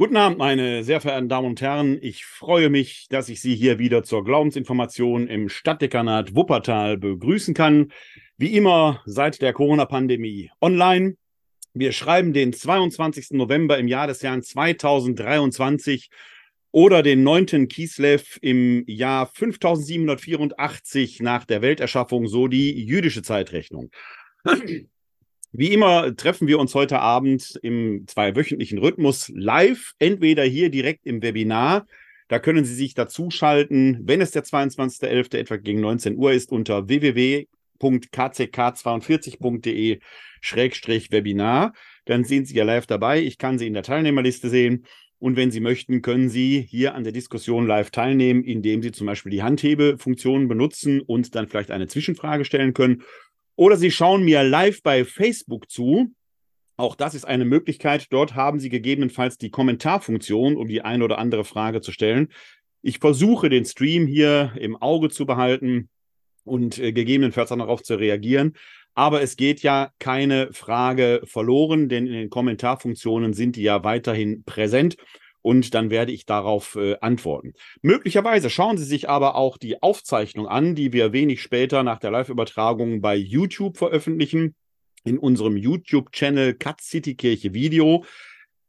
Guten Abend, meine sehr verehrten Damen und Herren. Ich freue mich, dass ich Sie hier wieder zur Glaubensinformation im Stadtdekanat Wuppertal begrüßen kann. Wie immer seit der Corona-Pandemie online. Wir schreiben den 22. November im Jahr des Jahres 2023 oder den 9. Kislev im Jahr 5784 nach der Welterschaffung, so die jüdische Zeitrechnung. Wie immer treffen wir uns heute Abend im zweiwöchentlichen Rhythmus live, entweder hier direkt im Webinar. Da können Sie sich dazuschalten, wenn es der 22.11. etwa gegen 19 Uhr ist, unter www.kck42.de-webinar. Dann sind Sie ja live dabei. Ich kann Sie in der Teilnehmerliste sehen. Und wenn Sie möchten, können Sie hier an der Diskussion live teilnehmen, indem Sie zum Beispiel die Handhebefunktion benutzen und dann vielleicht eine Zwischenfrage stellen können oder Sie schauen mir live bei Facebook zu. Auch das ist eine Möglichkeit. Dort haben Sie gegebenenfalls die Kommentarfunktion, um die eine oder andere Frage zu stellen. Ich versuche den Stream hier im Auge zu behalten und äh, gegebenenfalls auch darauf zu reagieren. Aber es geht ja keine Frage verloren, denn in den Kommentarfunktionen sind die ja weiterhin präsent und dann werde ich darauf äh, antworten. Möglicherweise schauen Sie sich aber auch die Aufzeichnung an, die wir wenig später nach der Live-Übertragung bei YouTube veröffentlichen, in unserem YouTube-Channel Cut City Kirche Video.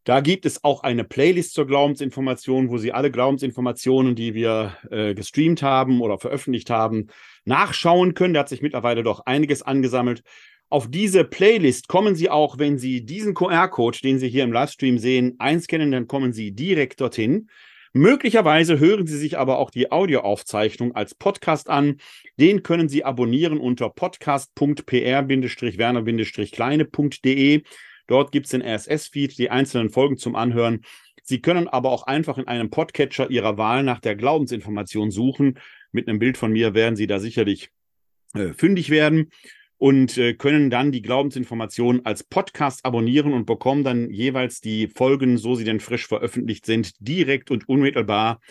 Da gibt es auch eine Playlist zur Glaubensinformation, wo Sie alle Glaubensinformationen, die wir äh, gestreamt haben oder veröffentlicht haben, nachschauen können. Da hat sich mittlerweile doch einiges angesammelt. Auf diese Playlist kommen Sie auch, wenn Sie diesen QR-Code, den Sie hier im Livestream sehen, einscannen, dann kommen Sie direkt dorthin. Möglicherweise hören Sie sich aber auch die Audioaufzeichnung als Podcast an. Den können Sie abonnieren unter podcast.pr-werner-kleine.de. Dort gibt es den RSS-Feed, die einzelnen Folgen zum Anhören. Sie können aber auch einfach in einem Podcatcher Ihrer Wahl nach der Glaubensinformation suchen. Mit einem Bild von mir werden Sie da sicherlich äh, fündig werden und äh, können dann die Glaubensinformationen als Podcast abonnieren und bekommen dann jeweils die Folgen, so sie denn frisch veröffentlicht sind, direkt und unmittelbar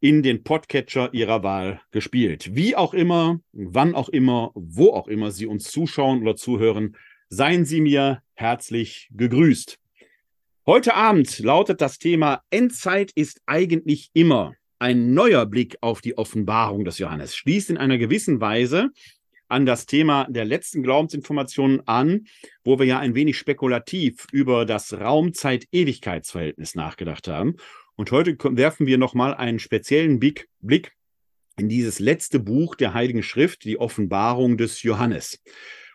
in den Podcatcher Ihrer Wahl gespielt. Wie auch immer, wann auch immer, wo auch immer Sie uns zuschauen oder zuhören, seien Sie mir herzlich gegrüßt. Heute Abend lautet das Thema Endzeit ist eigentlich immer. Ein neuer Blick auf die Offenbarung des Johannes schließt in einer gewissen Weise an das Thema der letzten Glaubensinformationen an, wo wir ja ein wenig spekulativ über das Raumzeit-Ewigkeitsverhältnis nachgedacht haben. Und heute werfen wir nochmal einen speziellen Blick in dieses letzte Buch der Heiligen Schrift, die Offenbarung des Johannes.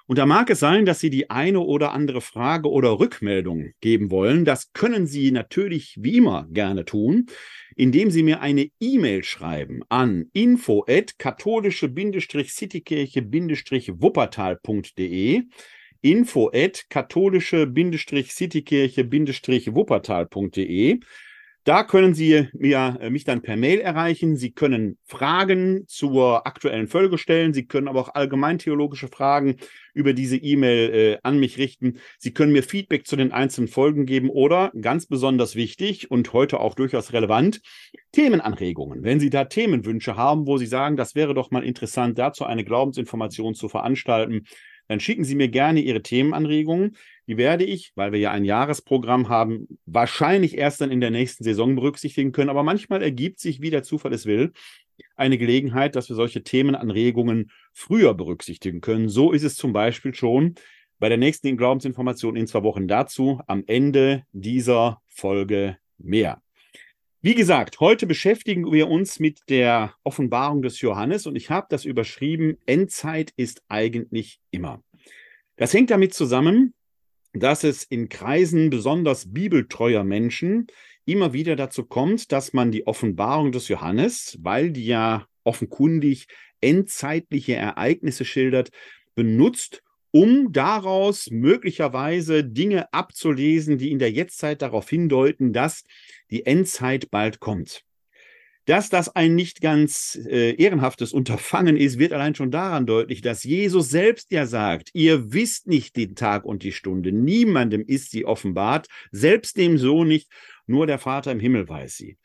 Und da mag es sein, dass Sie die eine oder andere Frage oder Rückmeldung geben wollen. Das können Sie natürlich wie immer gerne tun indem Sie mir eine E-Mail schreiben an info at katholische-citykirche-wuppertal.de info at katholische-citykirche-wuppertal.de da können Sie mir, äh, mich dann per Mail erreichen. Sie können Fragen zur aktuellen Folge stellen. Sie können aber auch allgemein theologische Fragen über diese E-Mail äh, an mich richten. Sie können mir Feedback zu den einzelnen Folgen geben oder ganz besonders wichtig und heute auch durchaus relevant, Themenanregungen. Wenn Sie da Themenwünsche haben, wo Sie sagen, das wäre doch mal interessant, dazu eine Glaubensinformation zu veranstalten, dann schicken Sie mir gerne Ihre Themenanregungen. Die werde ich, weil wir ja ein Jahresprogramm haben, wahrscheinlich erst dann in der nächsten Saison berücksichtigen können. Aber manchmal ergibt sich, wie der Zufall es will, eine Gelegenheit, dass wir solche Themenanregungen früher berücksichtigen können. So ist es zum Beispiel schon bei der nächsten Glaubensinformation in zwei Wochen dazu. Am Ende dieser Folge mehr. Wie gesagt, heute beschäftigen wir uns mit der Offenbarung des Johannes und ich habe das überschrieben, Endzeit ist eigentlich immer. Das hängt damit zusammen, dass es in Kreisen besonders bibeltreuer Menschen immer wieder dazu kommt, dass man die Offenbarung des Johannes, weil die ja offenkundig endzeitliche Ereignisse schildert, benutzt, um daraus möglicherweise Dinge abzulesen, die in der Jetztzeit darauf hindeuten, dass die Endzeit bald kommt. Dass das ein nicht ganz äh, ehrenhaftes Unterfangen ist, wird allein schon daran deutlich, dass Jesus selbst ja sagt, ihr wisst nicht den Tag und die Stunde, niemandem ist sie offenbart, selbst dem Sohn nicht, nur der Vater im Himmel weiß sie.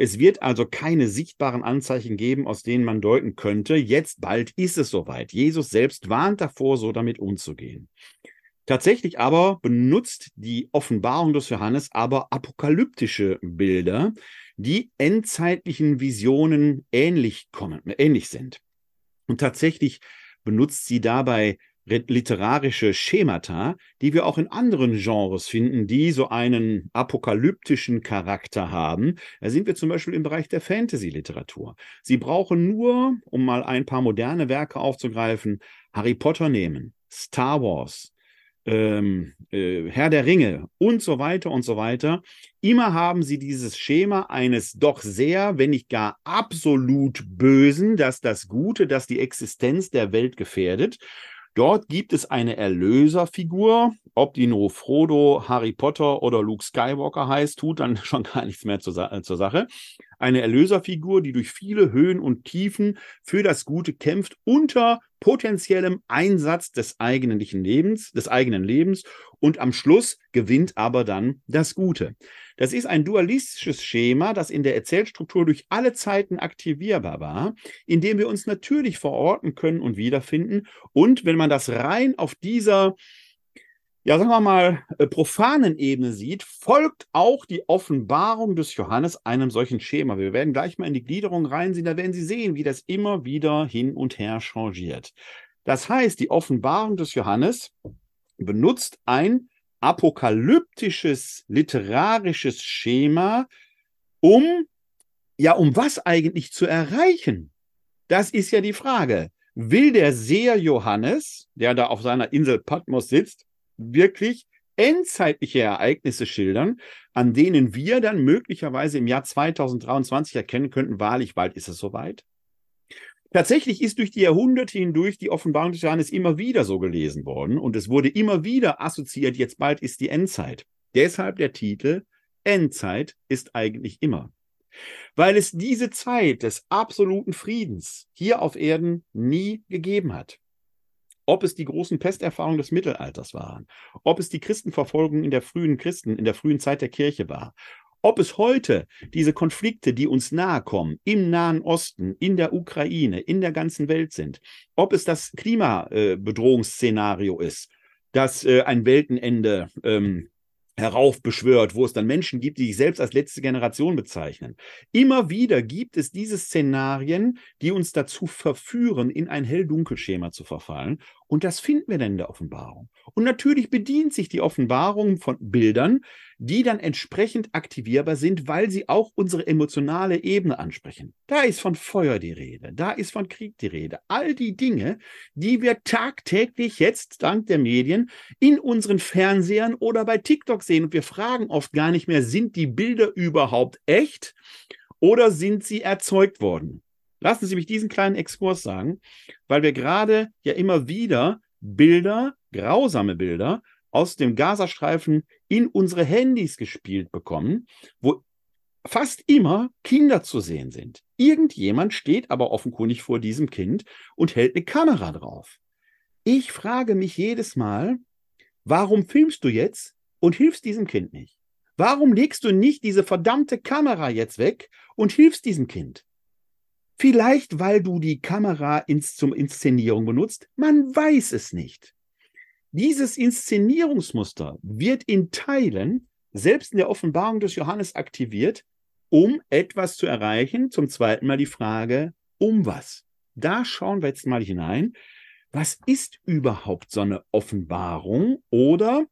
Es wird also keine sichtbaren Anzeichen geben, aus denen man deuten könnte, jetzt bald ist es soweit. Jesus selbst warnt davor, so damit umzugehen. Tatsächlich aber benutzt die Offenbarung des Johannes aber apokalyptische Bilder, die endzeitlichen Visionen ähnlich kommen, ähnlich sind. Und tatsächlich benutzt sie dabei literarische Schemata, die wir auch in anderen Genres finden, die so einen apokalyptischen Charakter haben. Da sind wir zum Beispiel im Bereich der Fantasy-Literatur. Sie brauchen nur, um mal ein paar moderne Werke aufzugreifen, Harry Potter nehmen, Star Wars, ähm, äh, Herr der Ringe und so weiter und so weiter. Immer haben sie dieses Schema eines doch sehr, wenn nicht gar absolut Bösen, dass das Gute, das die Existenz der Welt gefährdet. Dort gibt es eine Erlöserfigur. Ob die nur Frodo, Harry Potter oder Luke Skywalker heißt, tut dann schon gar nichts mehr zur, Sa zur Sache. Eine Erlöserfigur, die durch viele Höhen und Tiefen für das Gute kämpft, unter potenziellem Einsatz des eigenen Lebens, des eigenen Lebens und am Schluss gewinnt aber dann das Gute. Das ist ein dualistisches Schema, das in der Erzählstruktur durch alle Zeiten aktivierbar war, in dem wir uns natürlich verorten können und wiederfinden. Und wenn man das rein auf dieser ja, sagen wir mal, äh, profanen Ebene sieht, folgt auch die Offenbarung des Johannes einem solchen Schema. Wir werden gleich mal in die Gliederung reinsehen, da werden Sie sehen, wie das immer wieder hin und her changiert. Das heißt, die Offenbarung des Johannes benutzt ein apokalyptisches literarisches Schema, um ja, um was eigentlich zu erreichen? Das ist ja die Frage. Will der Seher Johannes, der da auf seiner Insel Patmos sitzt, wirklich endzeitliche Ereignisse schildern, an denen wir dann möglicherweise im Jahr 2023 erkennen könnten, wahrlich bald ist es soweit? Tatsächlich ist durch die Jahrhunderte hindurch die Offenbarung des Johannes immer wieder so gelesen worden und es wurde immer wieder assoziiert, jetzt bald ist die Endzeit. Deshalb der Titel Endzeit ist eigentlich immer. Weil es diese Zeit des absoluten Friedens hier auf Erden nie gegeben hat. Ob es die großen Pesterfahrungen des Mittelalters waren, ob es die Christenverfolgung in der frühen Christen, in der frühen Zeit der Kirche war, ob es heute diese Konflikte, die uns nahe kommen, im Nahen Osten, in der Ukraine, in der ganzen Welt sind, ob es das Klimabedrohungsszenario ist, dass äh, ein Weltenende ähm, heraufbeschwört, wo es dann Menschen gibt, die sich selbst als letzte Generation bezeichnen. Immer wieder gibt es diese Szenarien, die uns dazu verführen, in ein Hell-Dunkel-Schema zu verfallen. Und das finden wir dann in der Offenbarung. Und natürlich bedient sich die Offenbarung von Bildern, die dann entsprechend aktivierbar sind, weil sie auch unsere emotionale Ebene ansprechen. Da ist von Feuer die Rede, da ist von Krieg die Rede. All die Dinge, die wir tagtäglich jetzt dank der Medien in unseren Fernsehern oder bei TikTok sehen. Und wir fragen oft gar nicht mehr, sind die Bilder überhaupt echt oder sind sie erzeugt worden? Lassen Sie mich diesen kleinen Exkurs sagen, weil wir gerade ja immer wieder Bilder, grausame Bilder aus dem Gazastreifen in unsere Handys gespielt bekommen, wo fast immer Kinder zu sehen sind. Irgendjemand steht aber offenkundig vor diesem Kind und hält eine Kamera drauf. Ich frage mich jedes Mal, warum filmst du jetzt und hilfst diesem Kind nicht? Warum legst du nicht diese verdammte Kamera jetzt weg und hilfst diesem Kind? Vielleicht, weil du die Kamera ins, zum Inszenierung benutzt. Man weiß es nicht. Dieses Inszenierungsmuster wird in Teilen, selbst in der Offenbarung des Johannes, aktiviert, um etwas zu erreichen. Zum zweiten Mal die Frage, um was? Da schauen wir jetzt mal hinein. Was ist überhaupt so eine Offenbarung oder,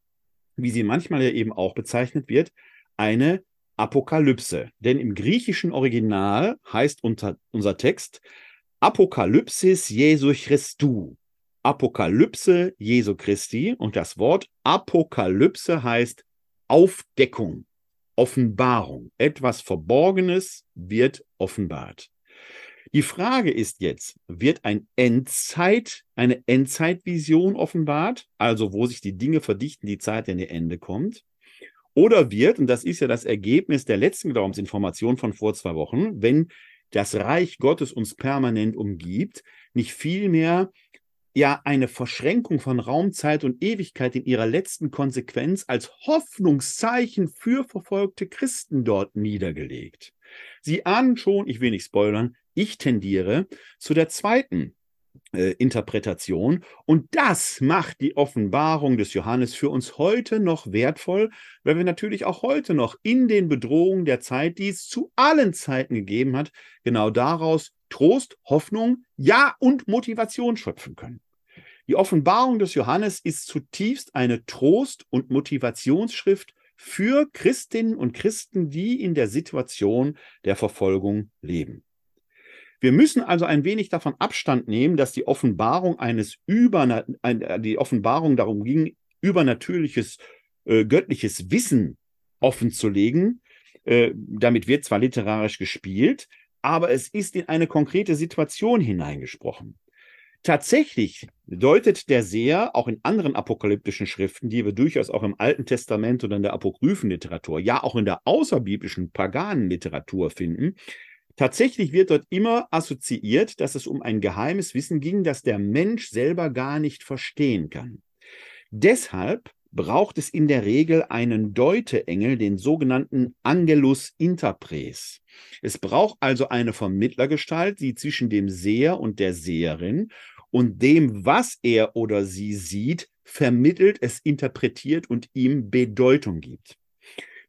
wie sie manchmal ja eben auch bezeichnet wird, eine Apokalypse. Denn im griechischen Original heißt unter, unser Text Apokalypsis Jesu Christu. Apokalypse Jesu Christi. Und das Wort Apokalypse heißt Aufdeckung, Offenbarung. Etwas Verborgenes wird offenbart. Die Frage ist jetzt, wird ein Endzeit, eine Endzeitvision offenbart, also wo sich die Dinge verdichten, die Zeit in ihr Ende kommt? Oder wird, und das ist ja das Ergebnis der letzten Glaubensinformation von vor zwei Wochen, wenn das Reich Gottes uns permanent umgibt, nicht vielmehr ja eine Verschränkung von Raum, Zeit und Ewigkeit in ihrer letzten Konsequenz als Hoffnungszeichen für verfolgte Christen dort niedergelegt. Sie ahnen schon, ich will nicht spoilern, ich tendiere zu der zweiten äh, Interpretation. Und das macht die Offenbarung des Johannes für uns heute noch wertvoll, weil wir natürlich auch heute noch in den Bedrohungen der Zeit, die es zu allen Zeiten gegeben hat, genau daraus Trost, Hoffnung, ja und Motivation schöpfen können. Die Offenbarung des Johannes ist zutiefst eine Trost- und Motivationsschrift für Christinnen und Christen, die in der Situation der Verfolgung leben. Wir müssen also ein wenig davon Abstand nehmen, dass die Offenbarung eines über äh, die Offenbarung darum ging, übernatürliches äh, göttliches Wissen offenzulegen. Äh, damit wird zwar literarisch gespielt, aber es ist in eine konkrete Situation hineingesprochen. Tatsächlich deutet der Seher auch in anderen apokalyptischen Schriften, die wir durchaus auch im Alten Testament oder in der Apokryphenliteratur, ja auch in der außerbiblischen paganen Literatur finden, Tatsächlich wird dort immer assoziiert, dass es um ein geheimes Wissen ging, das der Mensch selber gar nicht verstehen kann. Deshalb braucht es in der Regel einen Deuteengel, den sogenannten Angelus Interpres. Es braucht also eine Vermittlergestalt, die zwischen dem Seher und der Seherin und dem, was er oder sie sieht, vermittelt, es interpretiert und ihm Bedeutung gibt.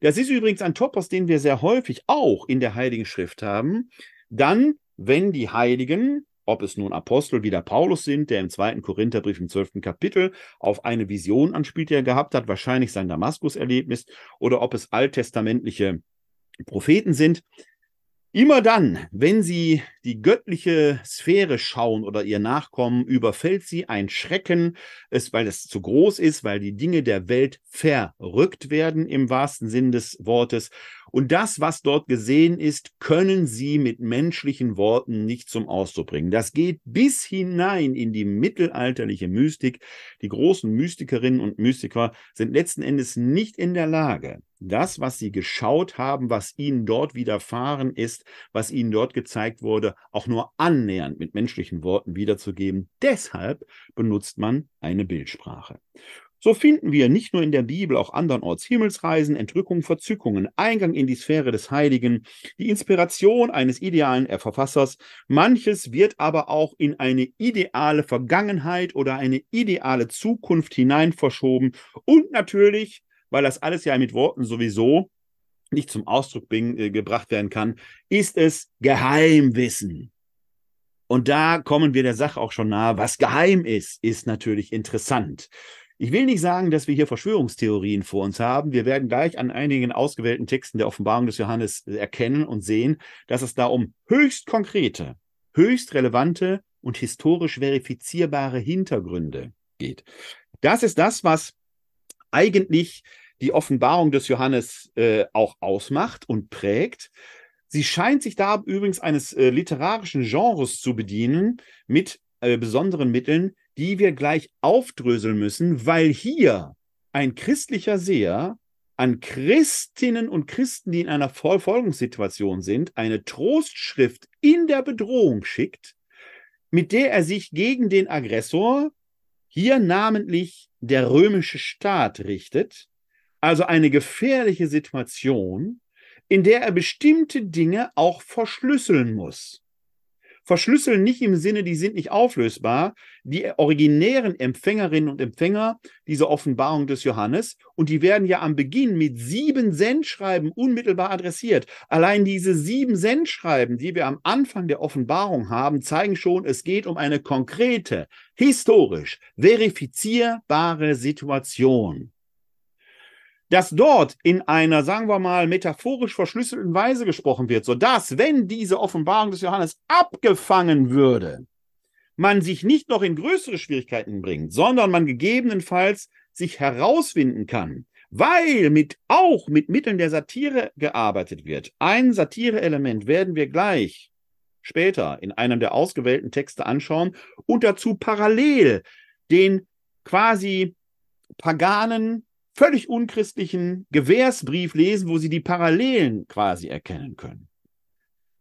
Das ist übrigens ein Topos, den wir sehr häufig auch in der Heiligen Schrift haben. Dann, wenn die Heiligen, ob es nun Apostel wie der Paulus sind, der im zweiten Korintherbrief im zwölften Kapitel auf eine Vision anspielt, die er gehabt hat, wahrscheinlich sein Damaskus-Erlebnis, oder ob es alttestamentliche Propheten sind, Immer dann, wenn sie die göttliche Sphäre schauen oder ihr Nachkommen, überfällt sie ein Schrecken, es, weil es zu groß ist, weil die Dinge der Welt verrückt werden im wahrsten Sinn des Wortes. Und das, was dort gesehen ist, können sie mit menschlichen Worten nicht zum Ausdruck bringen. Das geht bis hinein in die mittelalterliche Mystik. Die großen Mystikerinnen und Mystiker sind letzten Endes nicht in der Lage, das, was sie geschaut haben, was ihnen dort widerfahren ist, was ihnen dort gezeigt wurde, auch nur annähernd mit menschlichen Worten wiederzugeben. Deshalb benutzt man eine Bildsprache. So finden wir nicht nur in der Bibel, auch andernorts Himmelsreisen, Entrückungen, Verzückungen, Eingang in die Sphäre des Heiligen, die Inspiration eines idealen Verfassers. Manches wird aber auch in eine ideale Vergangenheit oder eine ideale Zukunft hinein verschoben und natürlich weil das alles ja mit Worten sowieso nicht zum Ausdruck äh, gebracht werden kann, ist es Geheimwissen. Und da kommen wir der Sache auch schon nahe. Was geheim ist, ist natürlich interessant. Ich will nicht sagen, dass wir hier Verschwörungstheorien vor uns haben. Wir werden gleich an einigen ausgewählten Texten der Offenbarung des Johannes erkennen und sehen, dass es da um höchst konkrete, höchst relevante und historisch verifizierbare Hintergründe geht. Das ist das, was eigentlich die Offenbarung des Johannes äh, auch ausmacht und prägt. Sie scheint sich da übrigens eines äh, literarischen Genres zu bedienen mit äh, besonderen Mitteln, die wir gleich aufdröseln müssen, weil hier ein christlicher Seher an Christinnen und Christen, die in einer Verfolgungssituation sind, eine Trostschrift in der Bedrohung schickt, mit der er sich gegen den Aggressor, hier namentlich der römische Staat richtet, also eine gefährliche Situation, in der er bestimmte Dinge auch verschlüsseln muss. Verschlüsseln nicht im Sinne, die sind nicht auflösbar. Die originären Empfängerinnen und Empfänger dieser Offenbarung des Johannes, und die werden ja am Beginn mit sieben Sendschreiben unmittelbar adressiert. Allein diese sieben Sendschreiben, die wir am Anfang der Offenbarung haben, zeigen schon, es geht um eine konkrete, historisch verifizierbare Situation dass dort in einer, sagen wir mal, metaphorisch verschlüsselten Weise gesprochen wird, sodass, wenn diese Offenbarung des Johannes abgefangen würde, man sich nicht noch in größere Schwierigkeiten bringt, sondern man gegebenenfalls sich herausfinden kann, weil mit, auch mit Mitteln der Satire gearbeitet wird. Ein Satireelement werden wir gleich später in einem der ausgewählten Texte anschauen und dazu parallel den quasi paganen völlig unchristlichen Gewährsbrief lesen, wo Sie die Parallelen quasi erkennen können.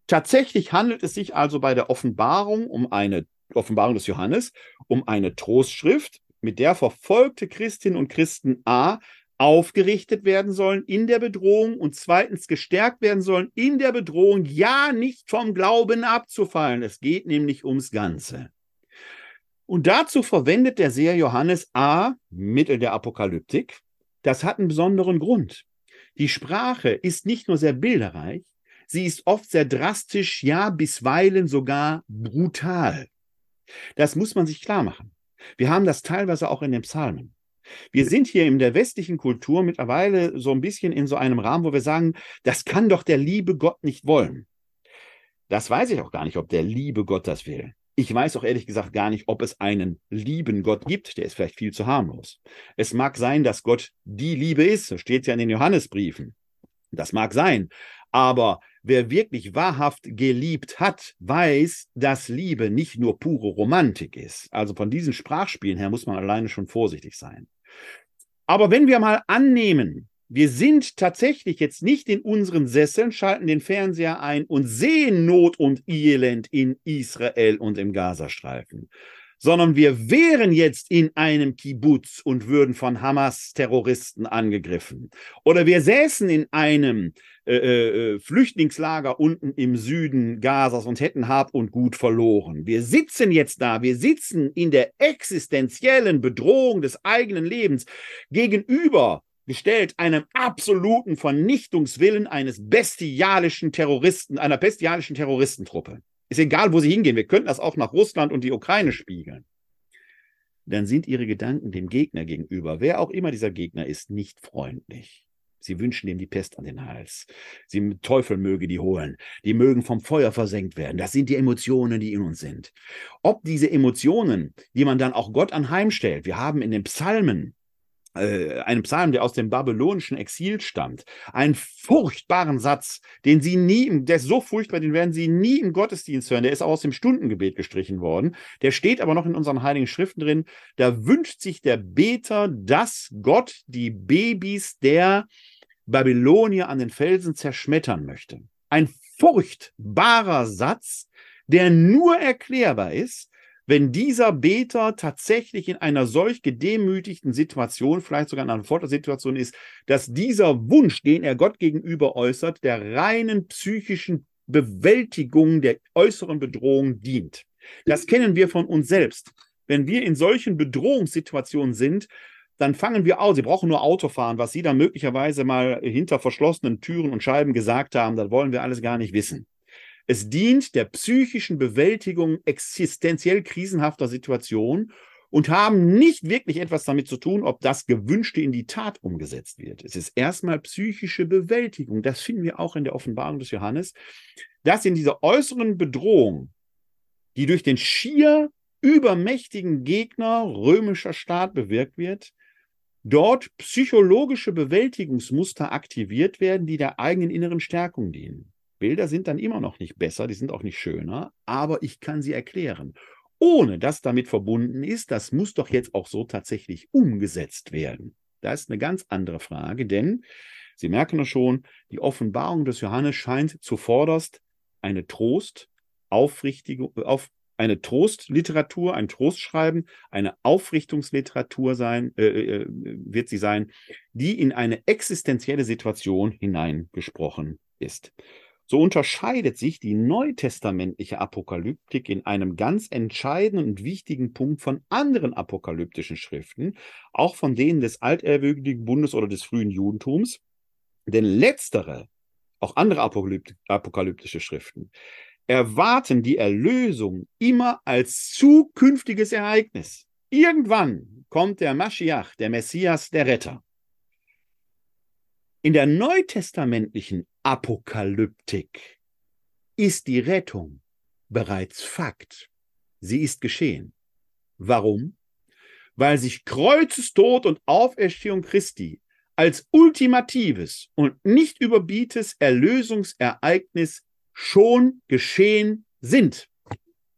Tatsächlich handelt es sich also bei der Offenbarung um eine Offenbarung des Johannes, um eine Trostschrift, mit der verfolgte Christinnen und Christen A aufgerichtet werden sollen in der Bedrohung und zweitens gestärkt werden sollen in der Bedrohung, ja nicht vom Glauben abzufallen. Es geht nämlich ums Ganze. Und dazu verwendet der Seher Johannes A. Mittel der Apokalyptik. Das hat einen besonderen Grund. Die Sprache ist nicht nur sehr bilderreich, sie ist oft sehr drastisch, ja bisweilen sogar brutal. Das muss man sich klar machen. Wir haben das teilweise auch in den Psalmen. Wir sind hier in der westlichen Kultur mittlerweile so ein bisschen in so einem Rahmen, wo wir sagen, das kann doch der liebe Gott nicht wollen. Das weiß ich auch gar nicht, ob der liebe Gott das will. Ich weiß auch ehrlich gesagt gar nicht, ob es einen lieben Gott gibt. Der ist vielleicht viel zu harmlos. Es mag sein, dass Gott die Liebe ist. So steht es ja in den Johannesbriefen. Das mag sein. Aber wer wirklich wahrhaft geliebt hat, weiß, dass Liebe nicht nur pure Romantik ist. Also von diesen Sprachspielen her muss man alleine schon vorsichtig sein. Aber wenn wir mal annehmen, wir sind tatsächlich jetzt nicht in unseren Sesseln, schalten den Fernseher ein und sehen Not und Elend in Israel und im Gazastreifen, sondern wir wären jetzt in einem Kibbutz und würden von Hamas-Terroristen angegriffen. Oder wir säßen in einem äh, äh, äh, Flüchtlingslager unten im Süden Gazas und hätten Hab und Gut verloren. Wir sitzen jetzt da, wir sitzen in der existenziellen Bedrohung des eigenen Lebens gegenüber gestellt einem absoluten Vernichtungswillen eines bestialischen Terroristen, einer bestialischen Terroristentruppe. Ist egal, wo sie hingehen. Wir könnten das auch nach Russland und die Ukraine spiegeln. Dann sind ihre Gedanken dem Gegner gegenüber, wer auch immer dieser Gegner ist, nicht freundlich. Sie wünschen ihm die Pest an den Hals. Sie Teufel möge die holen. Die mögen vom Feuer versenkt werden. Das sind die Emotionen, die in uns sind. Ob diese Emotionen, die man dann auch Gott anheimstellt, wir haben in den Psalmen äh, einem Psalm, der aus dem babylonischen Exil stammt, einen furchtbaren Satz, den sie nie, der ist so furchtbar, den werden sie nie im Gottesdienst hören. Der ist auch aus dem Stundengebet gestrichen worden. Der steht aber noch in unseren heiligen Schriften drin. Da wünscht sich der Beter, dass Gott die Babys der Babylonier an den Felsen zerschmettern möchte. Ein furchtbarer Satz, der nur erklärbar ist, wenn dieser Beter tatsächlich in einer solch gedemütigten Situation, vielleicht sogar in einer Foltersituation ist, dass dieser Wunsch, den er Gott gegenüber äußert, der reinen psychischen Bewältigung der äußeren Bedrohung dient. Das kennen wir von uns selbst. Wenn wir in solchen Bedrohungssituationen sind, dann fangen wir aus. Sie brauchen nur Auto fahren, was Sie dann möglicherweise mal hinter verschlossenen Türen und Scheiben gesagt haben, das wollen wir alles gar nicht wissen. Es dient der psychischen Bewältigung existenziell krisenhafter Situationen und haben nicht wirklich etwas damit zu tun, ob das Gewünschte in die Tat umgesetzt wird. Es ist erstmal psychische Bewältigung. Das finden wir auch in der Offenbarung des Johannes, dass in dieser äußeren Bedrohung, die durch den schier übermächtigen Gegner römischer Staat bewirkt wird, dort psychologische Bewältigungsmuster aktiviert werden, die der eigenen inneren Stärkung dienen. Bilder sind dann immer noch nicht besser, die sind auch nicht schöner, aber ich kann sie erklären. Ohne dass damit verbunden ist, das muss doch jetzt auch so tatsächlich umgesetzt werden. Das ist eine ganz andere Frage, denn Sie merken es schon, die Offenbarung des Johannes scheint zuvorderst eine Trost, aufrichtige, auf, eine Trostliteratur, ein Trostschreiben, eine Aufrichtungsliteratur sein, äh, äh, wird sie sein, die in eine existenzielle Situation hineingesprochen ist. So unterscheidet sich die neutestamentliche Apokalyptik in einem ganz entscheidenden und wichtigen Punkt von anderen apokalyptischen Schriften, auch von denen des altehrwürdigen Bundes oder des frühen Judentums. Denn letztere, auch andere apokalyptische Schriften, erwarten die Erlösung immer als zukünftiges Ereignis. Irgendwann kommt der Maschiach, der Messias, der Retter. In der neutestamentlichen Apokalyptik ist die Rettung bereits Fakt. Sie ist geschehen. Warum? Weil sich Kreuzestod und Auferstehung Christi als ultimatives und nicht überbietes Erlösungsereignis schon geschehen sind.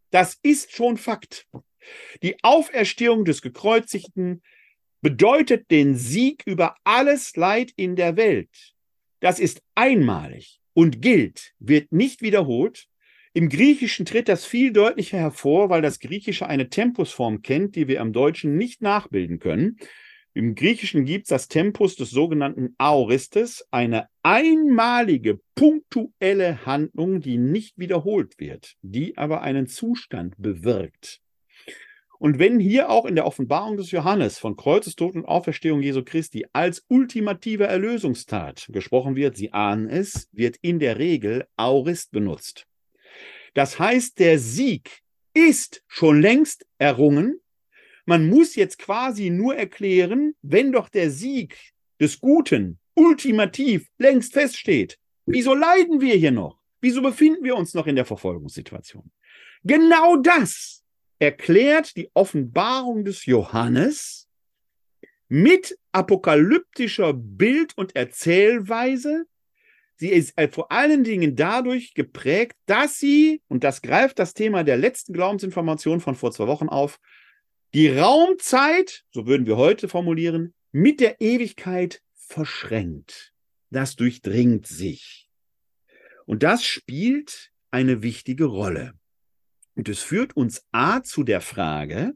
Das ist schon Fakt. Die Auferstehung des Gekreuzigten bedeutet den Sieg über alles Leid in der Welt. Das ist einmalig und gilt, wird nicht wiederholt. Im Griechischen tritt das viel deutlicher hervor, weil das Griechische eine Tempusform kennt, die wir im Deutschen nicht nachbilden können. Im Griechischen gibt es das Tempus des sogenannten Aoristes, eine einmalige, punktuelle Handlung, die nicht wiederholt wird, die aber einen Zustand bewirkt. Und wenn hier auch in der Offenbarung des Johannes von Kreuzestod und Auferstehung Jesu Christi als ultimative Erlösungstat gesprochen wird, Sie ahnen es, wird in der Regel Aurist benutzt. Das heißt, der Sieg ist schon längst errungen. Man muss jetzt quasi nur erklären, wenn doch der Sieg des Guten ultimativ längst feststeht, wieso leiden wir hier noch? Wieso befinden wir uns noch in der Verfolgungssituation? Genau das erklärt die Offenbarung des Johannes mit apokalyptischer Bild- und Erzählweise. Sie ist äh, vor allen Dingen dadurch geprägt, dass sie, und das greift das Thema der letzten Glaubensinformation von vor zwei Wochen auf, die Raumzeit, so würden wir heute formulieren, mit der Ewigkeit verschränkt. Das durchdringt sich. Und das spielt eine wichtige Rolle. Und es führt uns A zu der Frage,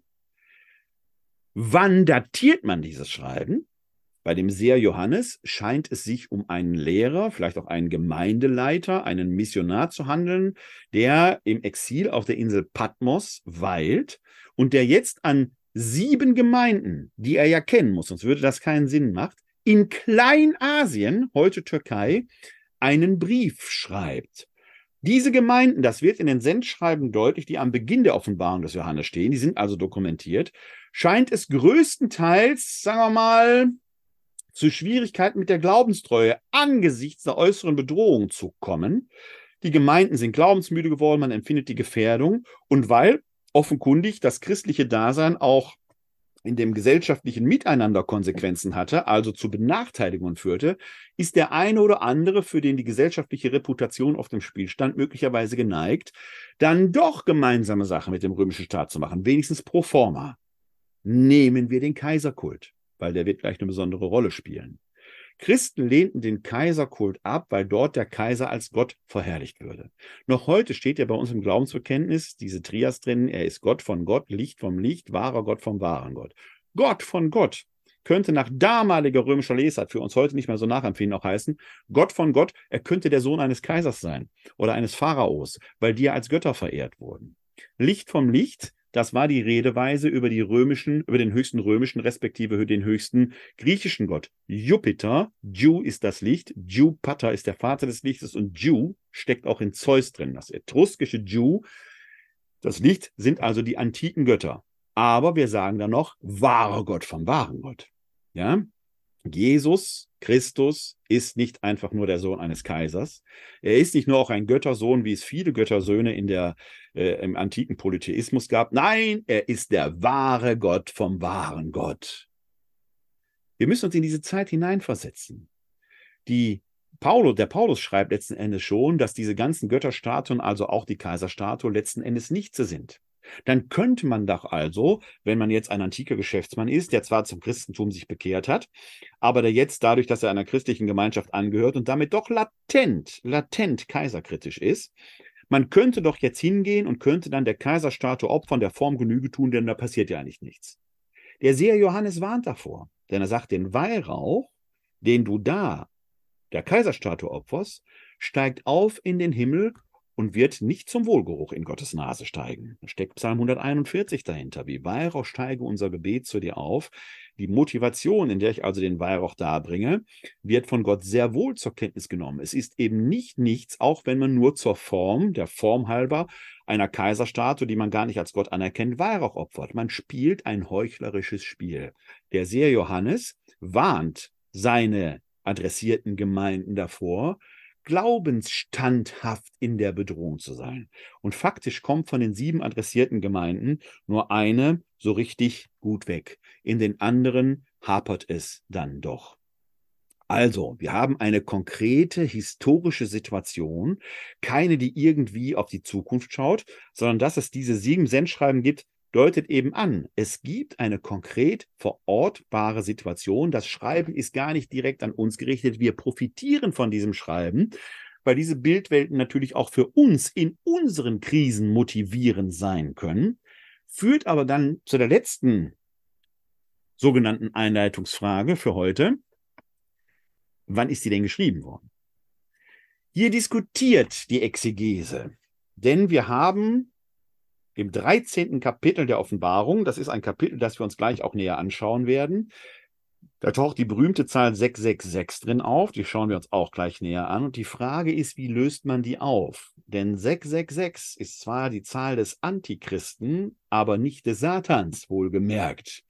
wann datiert man dieses Schreiben? Bei dem Seher Johannes scheint es sich um einen Lehrer, vielleicht auch einen Gemeindeleiter, einen Missionar zu handeln, der im Exil auf der Insel Patmos weilt und der jetzt an sieben Gemeinden, die er ja kennen muss, sonst würde das keinen Sinn machen, in Kleinasien, heute Türkei, einen Brief schreibt. Diese Gemeinden, das wird in den Sendschreiben deutlich, die am Beginn der Offenbarung des Johannes stehen, die sind also dokumentiert, scheint es größtenteils, sagen wir mal, zu Schwierigkeiten mit der Glaubenstreue angesichts der äußeren Bedrohung zu kommen. Die Gemeinden sind glaubensmüde geworden, man empfindet die Gefährdung und weil offenkundig das christliche Dasein auch in dem gesellschaftlichen Miteinander Konsequenzen hatte, also zu Benachteiligungen führte, ist der eine oder andere, für den die gesellschaftliche Reputation auf dem Spiel stand, möglicherweise geneigt, dann doch gemeinsame Sachen mit dem römischen Staat zu machen, wenigstens pro forma. Nehmen wir den Kaiserkult, weil der wird gleich eine besondere Rolle spielen. Christen lehnten den Kaiserkult ab, weil dort der Kaiser als Gott verherrlicht würde. Noch heute steht ja bei uns im Glaubensbekenntnis diese Trias drin, er ist Gott von Gott, Licht vom Licht, wahrer Gott vom wahren Gott. Gott von Gott könnte nach damaliger römischer Lesart für uns heute nicht mehr so nachempfinden auch heißen, Gott von Gott, er könnte der Sohn eines Kaisers sein oder eines Pharaos, weil die ja als Götter verehrt wurden. Licht vom Licht das war die Redeweise über die römischen, über den höchsten römischen, respektive den höchsten griechischen Gott. Jupiter, Ju ist das Licht, Jupiter ist der Vater des Lichtes und Ju steckt auch in Zeus drin. Das etruskische Ju, das Licht sind also die antiken Götter. Aber wir sagen dann noch, wahrer Gott vom wahren Gott. Ja? Jesus Christus ist nicht einfach nur der Sohn eines Kaisers. Er ist nicht nur auch ein Göttersohn, wie es viele Göttersöhne in der, äh, im antiken Polytheismus gab. Nein, er ist der wahre Gott vom wahren Gott. Wir müssen uns in diese Zeit hineinversetzen. Die Paulo, der Paulus schreibt letzten Endes schon, dass diese ganzen Götterstatuen, also auch die Kaiserstatue, letzten Endes nichts sind. Dann könnte man doch also, wenn man jetzt ein antiker Geschäftsmann ist, der zwar zum Christentum sich bekehrt hat, aber der jetzt dadurch, dass er einer christlichen Gemeinschaft angehört und damit doch latent, latent kaiserkritisch ist, man könnte doch jetzt hingehen und könnte dann der Kaiserstatue Opfern der Form Genüge tun, denn da passiert ja eigentlich nichts. Der Seher Johannes warnt davor, denn er sagt, den Weihrauch, den du da der Kaiserstatue opferst, steigt auf in den Himmel und wird nicht zum Wohlgeruch in Gottes Nase steigen. Da steckt Psalm 141 dahinter. Wie Weihrauch steige unser Gebet zu dir auf. Die Motivation, in der ich also den Weihrauch darbringe, wird von Gott sehr wohl zur Kenntnis genommen. Es ist eben nicht nichts, auch wenn man nur zur Form, der Form halber, einer Kaiserstatue, die man gar nicht als Gott anerkennt, Weihrauch opfert. Man spielt ein heuchlerisches Spiel. Der Seher Johannes warnt seine adressierten Gemeinden davor, glaubensstandhaft in der Bedrohung zu sein. Und faktisch kommt von den sieben adressierten Gemeinden nur eine so richtig gut weg. In den anderen hapert es dann doch. Also, wir haben eine konkrete historische Situation, keine, die irgendwie auf die Zukunft schaut, sondern dass es diese sieben Sendschreiben gibt, deutet eben an, es gibt eine konkret verortbare Situation. Das Schreiben ist gar nicht direkt an uns gerichtet. Wir profitieren von diesem Schreiben, weil diese Bildwelten natürlich auch für uns in unseren Krisen motivierend sein können, führt aber dann zu der letzten sogenannten Einleitungsfrage für heute. Wann ist die denn geschrieben worden? Hier diskutiert die Exegese, denn wir haben im 13. Kapitel der Offenbarung, das ist ein Kapitel, das wir uns gleich auch näher anschauen werden, da taucht die berühmte Zahl 666 drin auf, die schauen wir uns auch gleich näher an. Und die Frage ist, wie löst man die auf? Denn 666 ist zwar die Zahl des Antichristen, aber nicht des Satans, wohlgemerkt.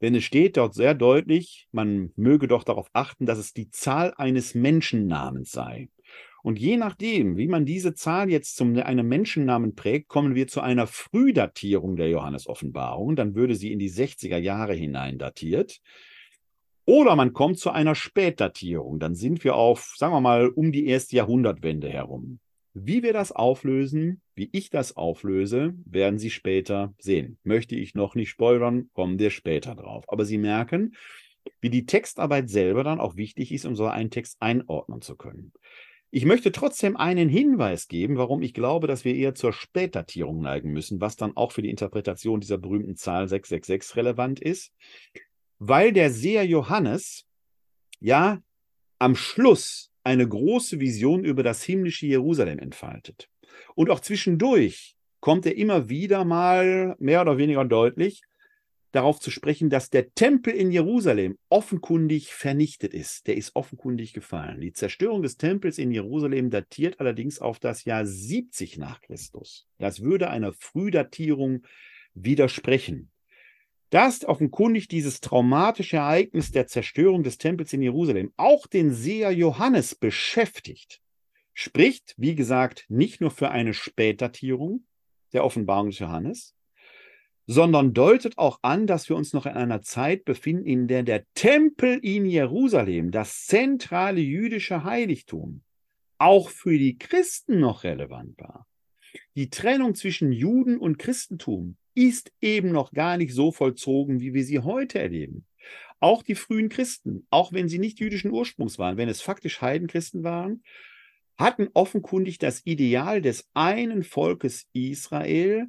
Denn es steht dort sehr deutlich, man möge doch darauf achten, dass es die Zahl eines Menschennamens sei. Und je nachdem, wie man diese Zahl jetzt zu einem Menschennamen prägt, kommen wir zu einer Frühdatierung der Johannes-Offenbarung. Dann würde sie in die 60er Jahre hinein datiert. Oder man kommt zu einer Spätdatierung. Dann sind wir auf, sagen wir mal, um die erste Jahrhundertwende herum. Wie wir das auflösen, wie ich das auflöse, werden Sie später sehen. Möchte ich noch nicht spoilern, kommen wir später drauf. Aber Sie merken, wie die Textarbeit selber dann auch wichtig ist, um so einen Text einordnen zu können. Ich möchte trotzdem einen Hinweis geben, warum ich glaube, dass wir eher zur Spätdatierung neigen müssen, was dann auch für die Interpretation dieser berühmten Zahl 666 relevant ist weil der Seher Johannes ja am Schluss eine große Vision über das himmlische Jerusalem entfaltet. Und auch zwischendurch kommt er immer wieder mal mehr oder weniger deutlich darauf zu sprechen, dass der Tempel in Jerusalem offenkundig vernichtet ist. Der ist offenkundig gefallen. Die Zerstörung des Tempels in Jerusalem datiert allerdings auf das Jahr 70 nach Christus. Das würde einer Frühdatierung widersprechen. Das offenkundig dieses traumatische Ereignis der Zerstörung des Tempels in Jerusalem auch den Seher Johannes beschäftigt, spricht, wie gesagt, nicht nur für eine Spätdatierung der Offenbarung des Johannes, sondern deutet auch an, dass wir uns noch in einer Zeit befinden, in der der Tempel in Jerusalem, das zentrale jüdische Heiligtum, auch für die Christen noch relevant war. Die Trennung zwischen Juden und Christentum ist eben noch gar nicht so vollzogen, wie wir sie heute erleben. Auch die frühen Christen, auch wenn sie nicht jüdischen Ursprungs waren, wenn es faktisch Heidenchristen waren, hatten offenkundig das Ideal des einen Volkes Israel,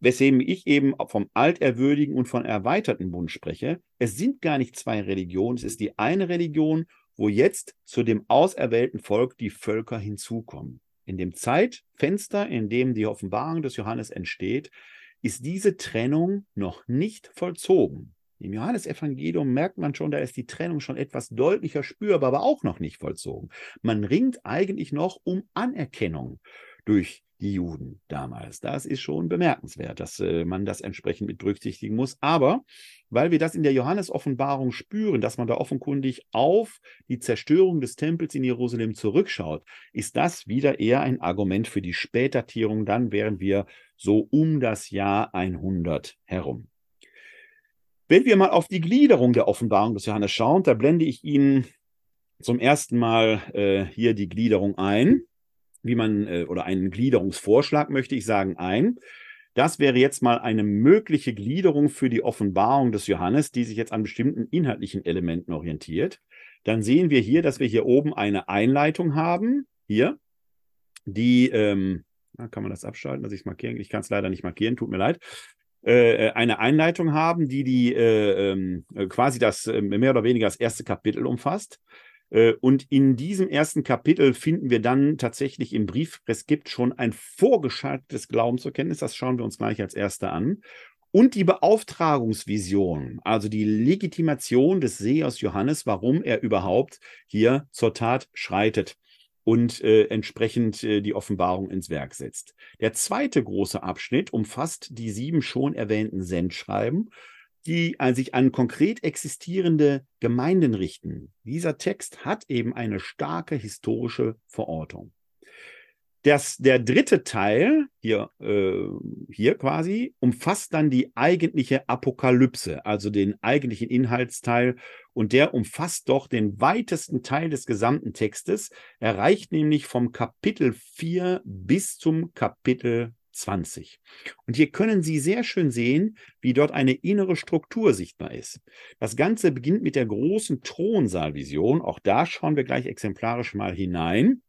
weswegen ich eben vom alterwürdigen und von erweiterten Bund spreche. Es sind gar nicht zwei Religionen, es ist die eine Religion, wo jetzt zu dem auserwählten Volk die Völker hinzukommen. In dem Zeitfenster, in dem die Offenbarung des Johannes entsteht, ist diese Trennung noch nicht vollzogen. Im Johannesevangelium merkt man schon, da ist die Trennung schon etwas deutlicher spürbar, aber auch noch nicht vollzogen. Man ringt eigentlich noch um Anerkennung durch die Juden damals. Das ist schon bemerkenswert, dass äh, man das entsprechend mit berücksichtigen muss. Aber weil wir das in der Johannes-Offenbarung spüren, dass man da offenkundig auf die Zerstörung des Tempels in Jerusalem zurückschaut, ist das wieder eher ein Argument für die Spätdatierung. Dann wären wir so um das Jahr 100 herum. Wenn wir mal auf die Gliederung der Offenbarung des Johannes schauen, da blende ich Ihnen zum ersten Mal äh, hier die Gliederung ein wie man, äh, oder einen Gliederungsvorschlag möchte ich sagen, ein. Das wäre jetzt mal eine mögliche Gliederung für die Offenbarung des Johannes, die sich jetzt an bestimmten inhaltlichen Elementen orientiert. Dann sehen wir hier, dass wir hier oben eine Einleitung haben. Hier, die, ähm, kann man das abschalten, dass ich es markieren? Ich kann es leider nicht markieren, tut mir leid. Äh, eine Einleitung haben, die die äh, ähm, quasi das äh, mehr oder weniger das erste Kapitel umfasst. Äh, und in diesem ersten Kapitel finden wir dann tatsächlich im Brief, es gibt schon ein vorgeschaltetes Glauben zur Kenntnis, das schauen wir uns gleich als erster an. Und die Beauftragungsvision, also die Legitimation des Sehers Johannes, warum er überhaupt hier zur Tat schreitet und äh, entsprechend äh, die Offenbarung ins Werk setzt. Der zweite große Abschnitt umfasst die sieben schon erwähnten Sendschreiben die sich an konkret existierende Gemeinden richten. Dieser Text hat eben eine starke historische Verortung. Das, der dritte Teil, hier, äh, hier quasi, umfasst dann die eigentliche Apokalypse, also den eigentlichen Inhaltsteil. Und der umfasst doch den weitesten Teil des gesamten Textes, erreicht nämlich vom Kapitel 4 bis zum Kapitel 20. Und hier können Sie sehr schön sehen, wie dort eine innere Struktur sichtbar ist. Das Ganze beginnt mit der großen Thronsaalvision. Auch da schauen wir gleich exemplarisch mal hinein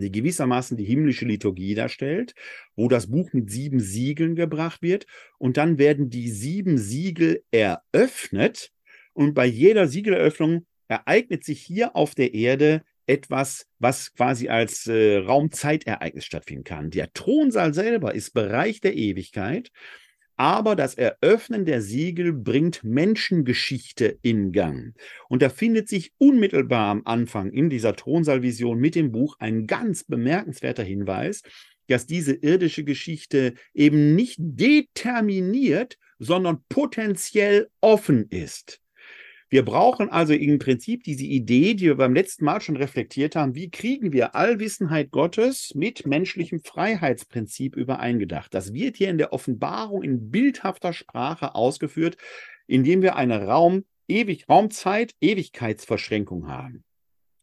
die gewissermaßen die himmlische Liturgie darstellt, wo das Buch mit sieben Siegeln gebracht wird und dann werden die sieben Siegel eröffnet und bei jeder Siegeleröffnung ereignet sich hier auf der Erde etwas, was quasi als äh, Raumzeitereignis stattfinden kann. Der Thronsaal selber ist Bereich der Ewigkeit, aber das Eröffnen der Siegel bringt Menschengeschichte in Gang. Und da findet sich unmittelbar am Anfang in dieser Thronsaalvision mit dem Buch ein ganz bemerkenswerter Hinweis, dass diese irdische Geschichte eben nicht determiniert, sondern potenziell offen ist. Wir brauchen also im Prinzip diese Idee, die wir beim letzten Mal schon reflektiert haben, wie kriegen wir Allwissenheit Gottes mit menschlichem Freiheitsprinzip übereingedacht. Das wird hier in der Offenbarung in bildhafter Sprache ausgeführt, indem wir eine Raum, Ewig, Raumzeit, Ewigkeitsverschränkung haben.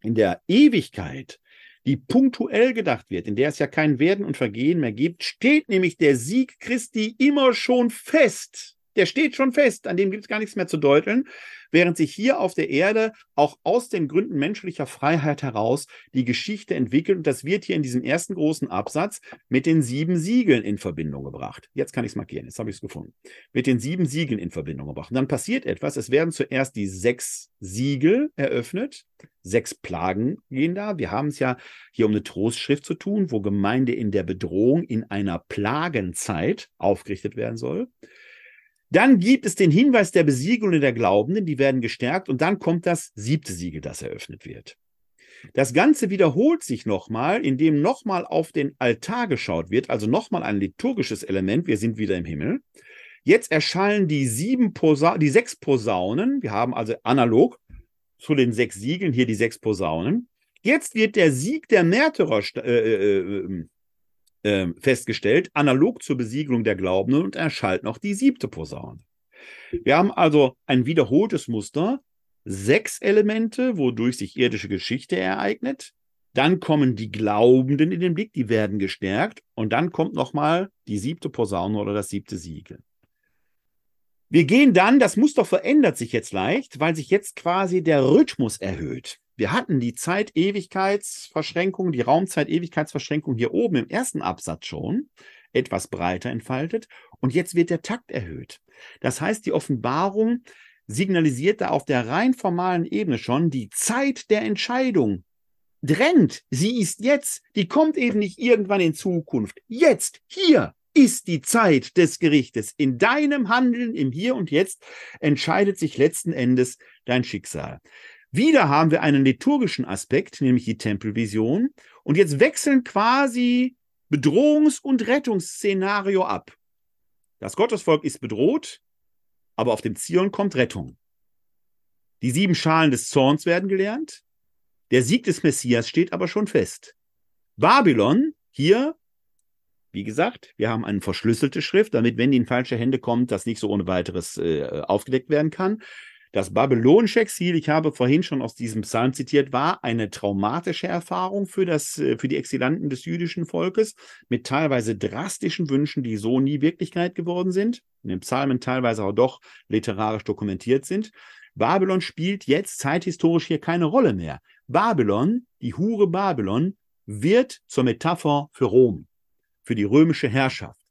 In der Ewigkeit die punktuell gedacht wird, in der es ja kein Werden und Vergehen mehr gibt, steht nämlich der Sieg Christi immer schon fest. Der steht schon fest, an dem gibt es gar nichts mehr zu deuteln, während sich hier auf der Erde auch aus den Gründen menschlicher Freiheit heraus die Geschichte entwickelt. Und das wird hier in diesem ersten großen Absatz mit den sieben Siegeln in Verbindung gebracht. Jetzt kann ich es markieren, jetzt habe ich es gefunden. Mit den sieben Siegeln in Verbindung gebracht. Und dann passiert etwas, es werden zuerst die sechs Siegel eröffnet, sechs Plagen gehen da. Wir haben es ja hier um eine Trostschrift zu tun, wo Gemeinde in der Bedrohung in einer Plagenzeit aufgerichtet werden soll. Dann gibt es den Hinweis der Besiegelung der Glaubenden, die werden gestärkt und dann kommt das siebte Siegel, das eröffnet wird. Das Ganze wiederholt sich nochmal, indem nochmal auf den Altar geschaut wird, also nochmal ein liturgisches Element, wir sind wieder im Himmel. Jetzt erschallen die sieben Posa die sechs Posaunen, wir haben also analog zu den sechs Siegeln hier die sechs Posaunen. Jetzt wird der Sieg der Märtyrer äh, äh, äh äh, festgestellt, analog zur Besiegelung der Glaubenden und erschallt noch die siebte Posaune. Wir haben also ein wiederholtes Muster, sechs Elemente, wodurch sich irdische Geschichte ereignet. Dann kommen die Glaubenden in den Blick, die werden gestärkt. Und dann kommt nochmal die siebte Posaune oder das siebte Siegel. Wir gehen dann, das Muster verändert sich jetzt leicht, weil sich jetzt quasi der Rhythmus erhöht. Wir hatten die Zeit-Ewigkeitsverschränkung, die Raumzeit-Ewigkeitsverschränkung hier oben im ersten Absatz schon etwas breiter entfaltet und jetzt wird der Takt erhöht. Das heißt, die Offenbarung signalisiert da auf der rein formalen Ebene schon die Zeit der Entscheidung drängt. Sie ist jetzt, die kommt eben nicht irgendwann in Zukunft. Jetzt, hier ist die Zeit des Gerichtes. In deinem Handeln im Hier und Jetzt entscheidet sich letzten Endes dein Schicksal. Wieder haben wir einen liturgischen Aspekt, nämlich die Tempelvision. Und jetzt wechseln quasi Bedrohungs- und Rettungsszenario ab. Das Gottesvolk ist bedroht, aber auf dem Zion kommt Rettung. Die sieben Schalen des Zorns werden gelernt. Der Sieg des Messias steht aber schon fest. Babylon, hier, wie gesagt, wir haben eine verschlüsselte Schrift, damit, wenn die in falsche Hände kommt, das nicht so ohne weiteres äh, aufgedeckt werden kann. Das babylonische Exil, ich habe vorhin schon aus diesem Psalm zitiert, war eine traumatische Erfahrung für, das, äh, für die Exilanten des jüdischen Volkes mit teilweise drastischen Wünschen, die so nie Wirklichkeit geworden sind, in den Psalmen teilweise auch doch literarisch dokumentiert sind. Babylon spielt jetzt zeithistorisch hier keine Rolle mehr. Babylon, die Hure Babylon, wird zur Metapher für Rom, für die römische Herrschaft.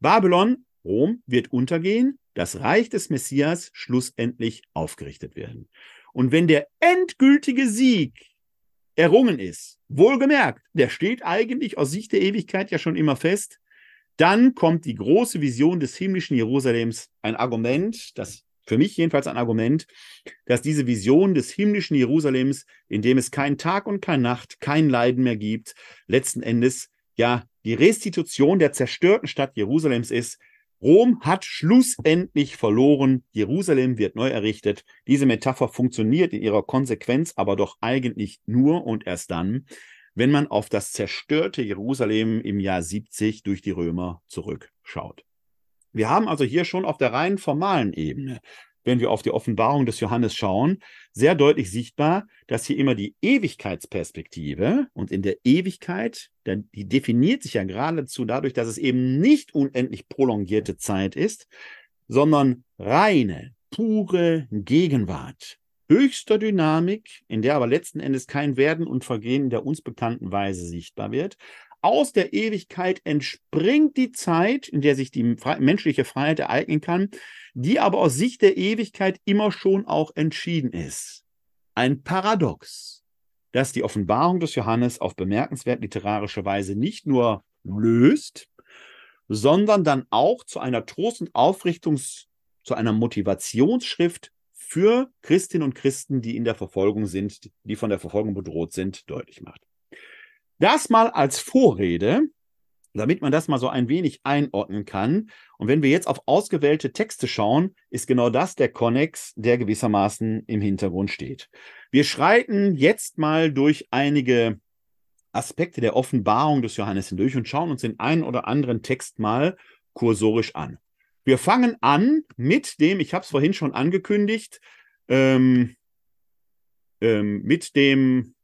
Babylon, Rom, wird untergehen, das Reich des Messias schlussendlich aufgerichtet werden. Und wenn der endgültige Sieg errungen ist, wohlgemerkt, der steht eigentlich aus Sicht der Ewigkeit ja schon immer fest, dann kommt die große Vision des himmlischen Jerusalems, ein Argument, das für mich jedenfalls ein Argument, dass diese Vision des himmlischen Jerusalems, in dem es kein Tag und kein Nacht, kein Leiden mehr gibt, letzten Endes ja die Restitution der zerstörten Stadt Jerusalems ist, Rom hat schlussendlich verloren, Jerusalem wird neu errichtet. Diese Metapher funktioniert in ihrer Konsequenz aber doch eigentlich nur und erst dann, wenn man auf das zerstörte Jerusalem im Jahr 70 durch die Römer zurückschaut. Wir haben also hier schon auf der rein formalen Ebene wenn wir auf die Offenbarung des Johannes schauen, sehr deutlich sichtbar, dass hier immer die Ewigkeitsperspektive und in der Ewigkeit, die definiert sich ja geradezu dadurch, dass es eben nicht unendlich prolongierte Zeit ist, sondern reine, pure Gegenwart. Höchster Dynamik, in der aber letzten Endes kein Werden und Vergehen der uns bekannten Weise sichtbar wird, aus der Ewigkeit entspringt die Zeit, in der sich die menschliche Freiheit ereignen kann, die aber aus Sicht der Ewigkeit immer schon auch entschieden ist. Ein Paradox. dass die Offenbarung des Johannes auf bemerkenswert literarische Weise nicht nur löst, sondern dann auch zu einer Trost- und Aufrichtungs-, zu einer Motivationsschrift für Christinnen und Christen, die in der Verfolgung sind, die von der Verfolgung bedroht sind, deutlich macht. Das mal als Vorrede, damit man das mal so ein wenig einordnen kann. Und wenn wir jetzt auf ausgewählte Texte schauen, ist genau das der Konnex, der gewissermaßen im Hintergrund steht. Wir schreiten jetzt mal durch einige Aspekte der Offenbarung des Johannes hindurch und schauen uns den einen oder anderen Text mal kursorisch an. Wir fangen an mit dem, ich habe es vorhin schon angekündigt, ähm, ähm, mit dem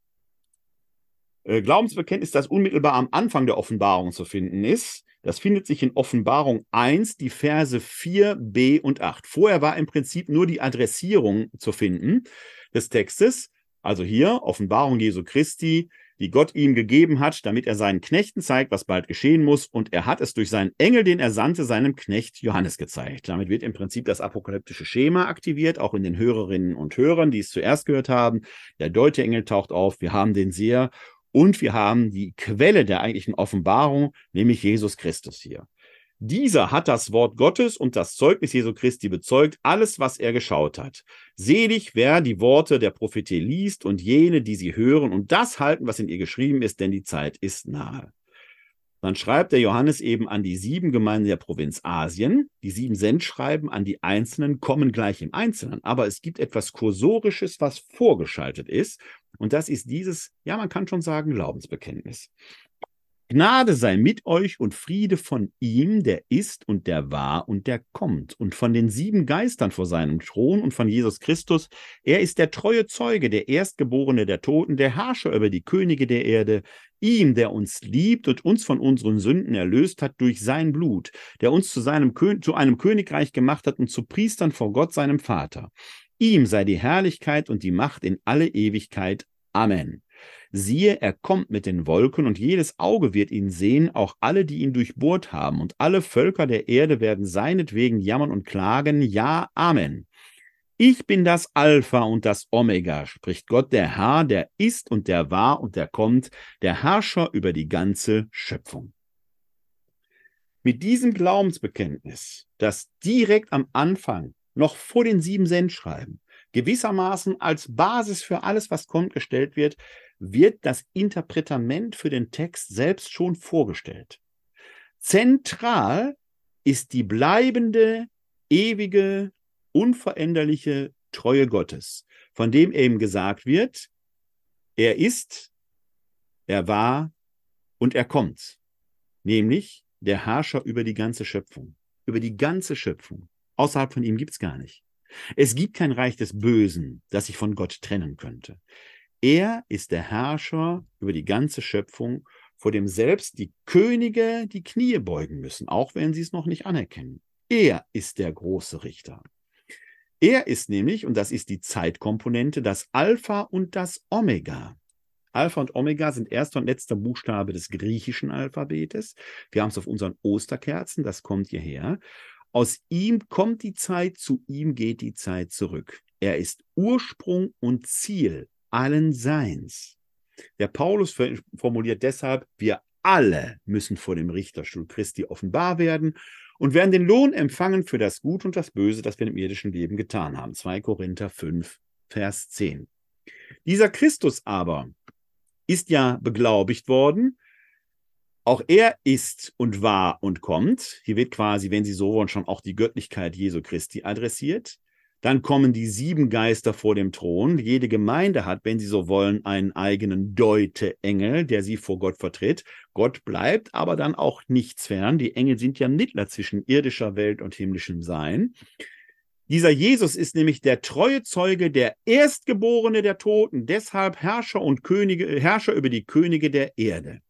Glaubensbekenntnis, das unmittelbar am Anfang der Offenbarung zu finden ist. Das findet sich in Offenbarung 1, die Verse 4, b und 8. Vorher war im Prinzip nur die Adressierung zu finden des Textes. Also hier Offenbarung Jesu Christi, die Gott ihm gegeben hat, damit er seinen Knechten zeigt, was bald geschehen muss. Und er hat es durch seinen Engel, den er sandte, seinem Knecht Johannes gezeigt. Damit wird im Prinzip das apokalyptische Schema aktiviert, auch in den Hörerinnen und Hörern, die es zuerst gehört haben. Der Deuteengel taucht auf. Wir haben den Seher und wir haben die Quelle der eigentlichen Offenbarung, nämlich Jesus Christus hier. Dieser hat das Wort Gottes und das Zeugnis Jesu Christi bezeugt, alles, was er geschaut hat. Selig, wer die Worte der Prophetie liest und jene, die sie hören und das halten, was in ihr geschrieben ist, denn die Zeit ist nahe. Dann schreibt der Johannes eben an die sieben Gemeinden der Provinz Asien. Die sieben Sendschreiben an die Einzelnen kommen gleich im Einzelnen. Aber es gibt etwas Kursorisches, was vorgeschaltet ist. Und das ist dieses, ja, man kann schon sagen, Glaubensbekenntnis. Gnade sei mit euch und Friede von ihm, der ist und der war und der kommt, und von den sieben Geistern vor seinem Thron und von Jesus Christus. Er ist der treue Zeuge, der Erstgeborene der Toten, der Herrscher über die Könige der Erde, ihm, der uns liebt und uns von unseren Sünden erlöst hat durch sein Blut, der uns zu, seinem, zu einem Königreich gemacht hat und zu Priestern vor Gott, seinem Vater. Ihm sei die Herrlichkeit und die Macht in alle Ewigkeit. Amen. Siehe, er kommt mit den Wolken, und jedes Auge wird ihn sehen, auch alle, die ihn durchbohrt haben, und alle Völker der Erde werden seinetwegen jammern und klagen, ja, Amen. Ich bin das Alpha und das Omega, spricht Gott, der Herr, der ist und der war und der kommt, der Herrscher über die ganze Schöpfung. Mit diesem Glaubensbekenntnis, das direkt am Anfang, noch vor den sieben Sendschreiben, gewissermaßen als Basis für alles, was kommt, gestellt wird, wird das Interpretament für den Text selbst schon vorgestellt. Zentral ist die bleibende, ewige, unveränderliche Treue Gottes, von dem eben gesagt wird, er ist, er war und er kommt, nämlich der Herrscher über die ganze Schöpfung, über die ganze Schöpfung. Außerhalb von ihm gibt es gar nicht. Es gibt kein Reich des Bösen, das sich von Gott trennen könnte. Er ist der Herrscher über die ganze Schöpfung, vor dem selbst die Könige die Knie beugen müssen, auch wenn sie es noch nicht anerkennen. Er ist der große Richter. Er ist nämlich, und das ist die Zeitkomponente, das Alpha und das Omega. Alpha und Omega sind erster und letzter Buchstabe des griechischen Alphabetes. Wir haben es auf unseren Osterkerzen, das kommt hierher. Aus ihm kommt die Zeit, zu ihm geht die Zeit zurück. Er ist Ursprung und Ziel allen Seins. Der Paulus formuliert deshalb, wir alle müssen vor dem Richterstuhl Christi offenbar werden und werden den Lohn empfangen für das Gut und das Böse, das wir im irdischen Leben getan haben. 2 Korinther 5, Vers 10. Dieser Christus aber ist ja beglaubigt worden. Auch er ist und war und kommt. Hier wird quasi, wenn Sie so wollen, schon auch die Göttlichkeit Jesu Christi adressiert. Dann kommen die sieben Geister vor dem Thron. Jede Gemeinde hat, wenn sie so wollen, einen eigenen Deute-Engel, der sie vor Gott vertritt. Gott bleibt aber dann auch nichts fern. Die Engel sind ja Mittler zwischen irdischer Welt und himmlischem Sein. Dieser Jesus ist nämlich der treue Zeuge, der Erstgeborene der Toten, deshalb Herrscher und Könige, Herrscher über die Könige der Erde.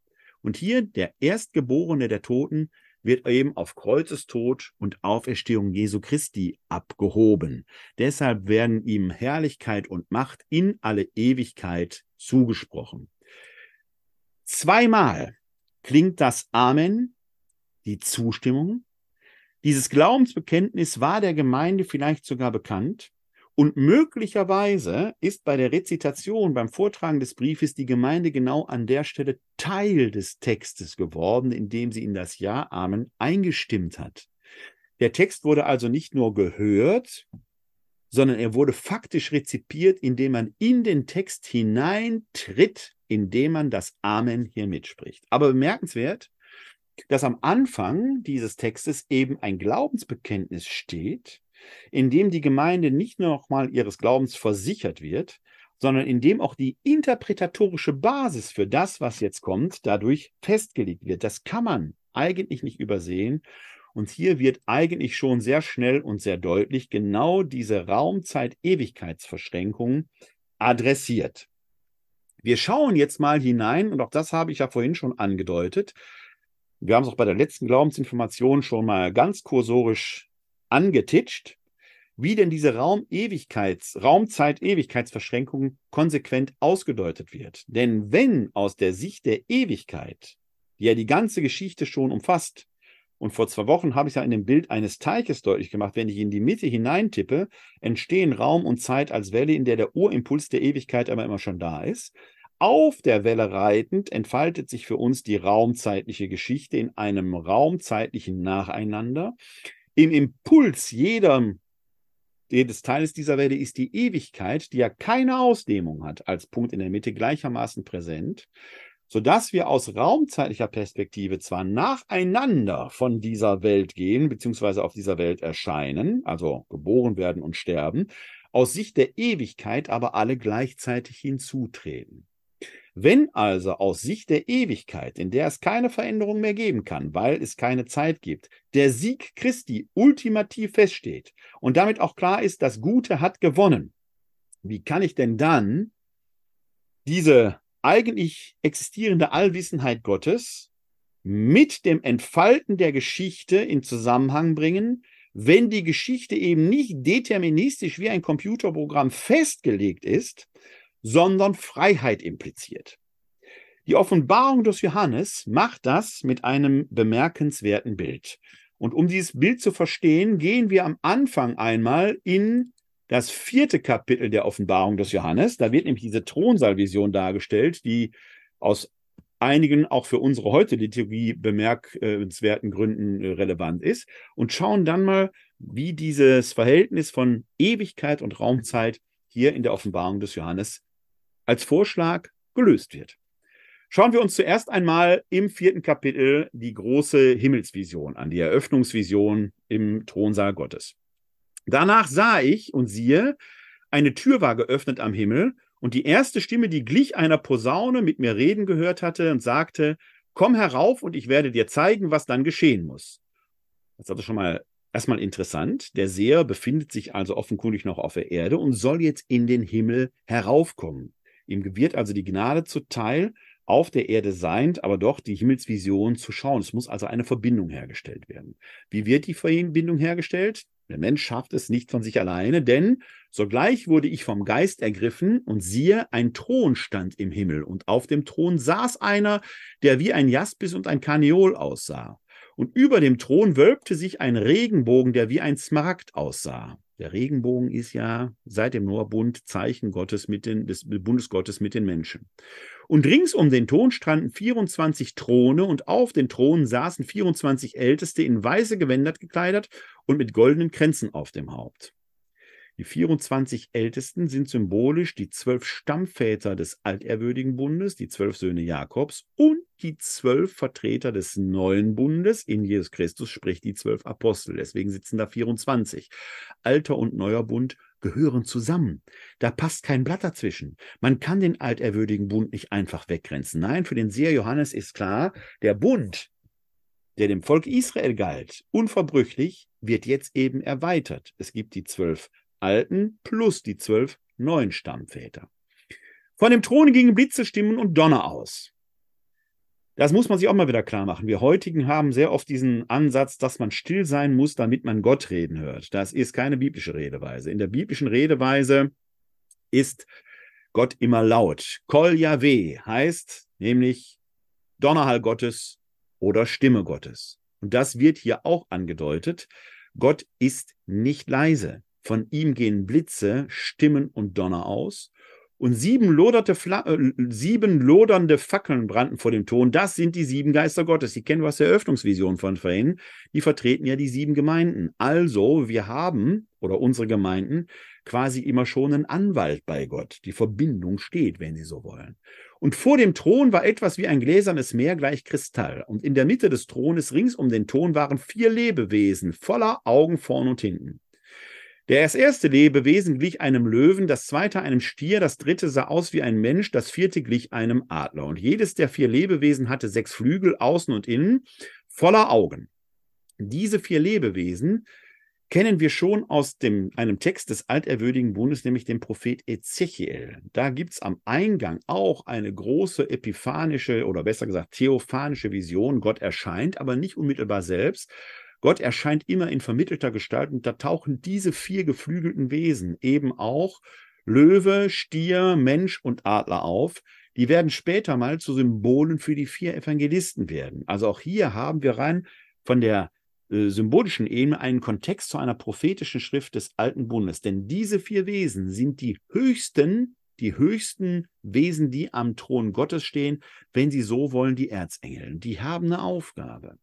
Und hier der Erstgeborene der Toten wird eben auf Kreuzestod und Auferstehung Jesu Christi abgehoben. Deshalb werden ihm Herrlichkeit und Macht in alle Ewigkeit zugesprochen. Zweimal klingt das Amen, die Zustimmung. Dieses Glaubensbekenntnis war der Gemeinde vielleicht sogar bekannt Und möglicherweise ist bei der Rezitation, beim Vortragen des Briefes die Gemeinde genau an der Stelle Teil des Textes geworden, indem sie in das Ja, Amen eingestimmt hat. Der Text wurde also nicht nur gehört, sondern er wurde faktisch rezipiert, indem man in den Text hineintritt, indem man das Amen hier mitspricht. Aber bemerkenswert, dass am Anfang dieses Textes eben ein Glaubensbekenntnis steht, in dem die Gemeinde nicht nur nochmal ihres Glaubens versichert wird, sondern in dem auch die interpretatorische Basis für das, was jetzt kommt, dadurch festgelegt wird. Das kann man eigentlich nicht übersehen. Und hier wird eigentlich schon sehr schnell und sehr deutlich genau diese Raumzeit-Ewigkeitsverschränkung adressiert. Wir schauen jetzt mal hinein, und auch das habe ich ja vorhin schon angedeutet. Wir haben es auch bei der letzten Glaubensinformation schon mal ganz kursorisch angetitscht, wie denn diese Raum-Ewigkeits-, Raumzeit-Ewigkeitsverschränkung konsequent ausgedeutet wird. Denn wenn aus der Sicht der Ewigkeit, die ja die ganze Geschichte schon umfasst, und vor zwei Wochen habe ich ja in dem Bild eines Teiches deutlich gemacht, wenn ich in die Mitte hineintippe, entstehen Raum und Zeit als Welle, in der der Urimpuls der Ewigkeit aber immer schon da ist. Auf der Welle reitend entfaltet sich für uns die raumzeitliche Geschichte in einem raumzeitlichen Nacheinander, im Impuls jeder, jedes Teils dieser Welle ist die Ewigkeit, die ja keine Ausdehnung hat, als Punkt in der Mitte gleichermaßen präsent, sodass wir aus raumzeitlicher Perspektive zwar nacheinander von dieser Welt gehen, beziehungsweise auf dieser Welt erscheinen, also geboren werden und sterben, aus Sicht der Ewigkeit aber alle gleichzeitig hinzutreten. Wenn also aus Sicht der Ewigkeit, in der es keine Veränderung mehr geben kann, weil es keine Zeit gibt, der Sieg Christi ultimativ feststeht und damit auch klar ist, das Gute hat gewonnen, wie kann ich denn dann diese eigentlich existierende Allwissenheit Gottes mit dem Entfalten der Geschichte in Zusammenhang bringen, wenn die Geschichte eben nicht deterministisch wie ein Computerprogramm festgelegt ist, sondern Freiheit impliziert. Die Offenbarung des Johannes macht das mit einem bemerkenswerten Bild. Und um dieses Bild zu verstehen, gehen wir am Anfang einmal in das vierte Kapitel der Offenbarung des Johannes. Da wird nämlich diese Thronsaalvision dargestellt, die aus einigen auch für unsere heutige Liturgie bemerkenswerten Gründen äh, relevant ist und schauen dann mal, wie dieses Verhältnis von Ewigkeit und Raumzeit hier in der Offenbarung des Johannes als Vorschlag gelöst wird. Schauen wir uns zuerst einmal im vierten Kapitel die große Himmelsvision an, die Eröffnungsvision im Thronsaal Gottes. Danach sah ich und siehe, eine Tür war geöffnet am Himmel, und die erste Stimme, die glich einer Posaune, mit mir reden gehört hatte und sagte, komm herauf und ich werde dir zeigen, was dann geschehen muss. Das ist also schon mal erstmal interessant. Der Seher befindet sich also offenkundig noch auf der Erde und soll jetzt in den Himmel heraufkommen. Ihm wird also die Gnade zuteil, auf der Erde seiend, aber doch die Himmelsvision zu schauen. Es muss also eine Verbindung hergestellt werden. Wie wird die Verbindung hergestellt? Der Mensch schafft es nicht von sich alleine, denn sogleich wurde ich vom Geist ergriffen und siehe, ein Thron stand im Himmel und auf dem Thron saß einer, der wie ein Jaspis und ein Karneol aussah. Und über dem Thron wölbte sich ein Regenbogen, der wie ein Smaragd aussah. Der Regenbogen ist ja seit dem Noahbund Zeichen Gottes mit den, des Bundes Gottes mit den Menschen. Und rings um den Thron standen 24 Throne und auf den Thronen saßen 24 Älteste in weiße Gewänder gekleidet und mit goldenen Kränzen auf dem Haupt. Die 24 Ältesten sind symbolisch die zwölf Stammväter des altehrwürdigen Bundes, die zwölf Söhne Jakobs und die zwölf Vertreter des neuen Bundes in Jesus Christus, sprich die zwölf Apostel. Deswegen sitzen da 24. Alter und neuer Bund gehören zusammen. Da passt kein Blatt dazwischen. Man kann den altehrwürdigen Bund nicht einfach weggrenzen. Nein, für den Seher Johannes ist klar, der Bund, der dem Volk Israel galt, unverbrüchlich, wird jetzt eben erweitert. Es gibt die zwölf alten plus die zwölf neuen Stammväter. Von dem Thron gingen Blitze, Stimmen und Donner aus. Das muss man sich auch mal wieder klar machen. Wir heutigen haben sehr oft diesen Ansatz, dass man still sein muss, damit man Gott reden hört. Das ist keine biblische Redeweise. In der biblischen Redeweise ist Gott immer laut. Kol Yahweh heißt nämlich Donnerhall Gottes oder Stimme Gottes. Und das wird hier auch angedeutet. Gott ist nicht leise. Von ihm gehen Blitze, Stimmen und Donner aus. Und sieben, loderte äh, sieben lodernde Fackeln brannten vor dem Thron. Das sind die sieben Geister Gottes. Die kennen wir aus der Eröffnungsvision von vorhin. Die vertreten ja die sieben Gemeinden. Also, wir haben, oder unsere Gemeinden, quasi immer schon einen Anwalt bei Gott. Die Verbindung steht, wenn Sie so wollen. Und vor dem Thron war etwas wie ein gläsernes Meer gleich Kristall. Und in der Mitte des Thrones rings um den Thron waren vier Lebewesen, voller Augen vorn und hinten. Der erste Lebewesen glich einem Löwen, das zweite einem Stier, das dritte sah aus wie ein Mensch, das vierte glich einem Adler. Und jedes der vier Lebewesen hatte sechs Flügel außen und innen, voller Augen. Diese vier Lebewesen kennen wir schon aus dem, einem Text des alterwürdigen Bundes, nämlich dem Prophet Ezechiel. Da gibt es am Eingang auch eine große epiphanische oder besser gesagt theophanische Vision. Gott erscheint, aber nicht unmittelbar selbst, Gott erscheint immer in vermittelter Gestalt und da tauchen diese vier geflügelten Wesen eben auch Löwe, Stier, Mensch und Adler auf. Die werden später mal zu Symbolen für die vier Evangelisten werden. Also auch hier haben wir rein von der äh, symbolischen Ebene einen Kontext zu einer prophetischen Schrift des Alten Bundes. Denn diese vier Wesen sind die höchsten, die höchsten Wesen, die am Thron Gottes stehen, wenn sie so wollen, die Erzengel. Die haben eine Aufgabe.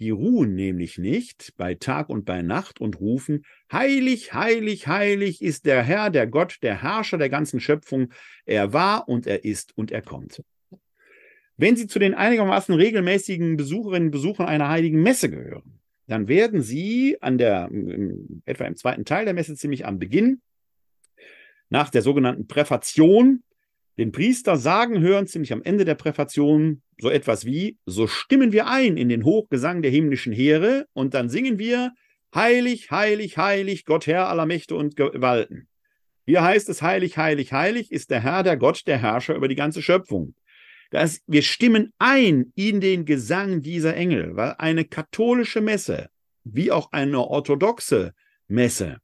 Die ruhen nämlich nicht bei Tag und bei Nacht und rufen, Heilig, heilig, heilig ist der Herr, der Gott, der Herrscher der ganzen Schöpfung. Er war und er ist und er kommt. Wenn Sie zu den einigermaßen regelmäßigen Besucherinnen und Besuchern einer heiligen Messe gehören, dann werden Sie an der, etwa im zweiten Teil der Messe, ziemlich am Beginn, nach der sogenannten Präfation, den Priester sagen hören, ziemlich am Ende der Präfation, so etwas wie, so stimmen wir ein in den Hochgesang der himmlischen Heere und dann singen wir, Heilig, heilig, heilig, Gott Herr aller Mächte und Gewalten. Hier heißt es, heilig, heilig, heilig ist der Herr, der Gott, der Herrscher über die ganze Schöpfung. Das, wir stimmen ein in den Gesang dieser Engel, weil eine katholische Messe, wie auch eine orthodoxe Messe,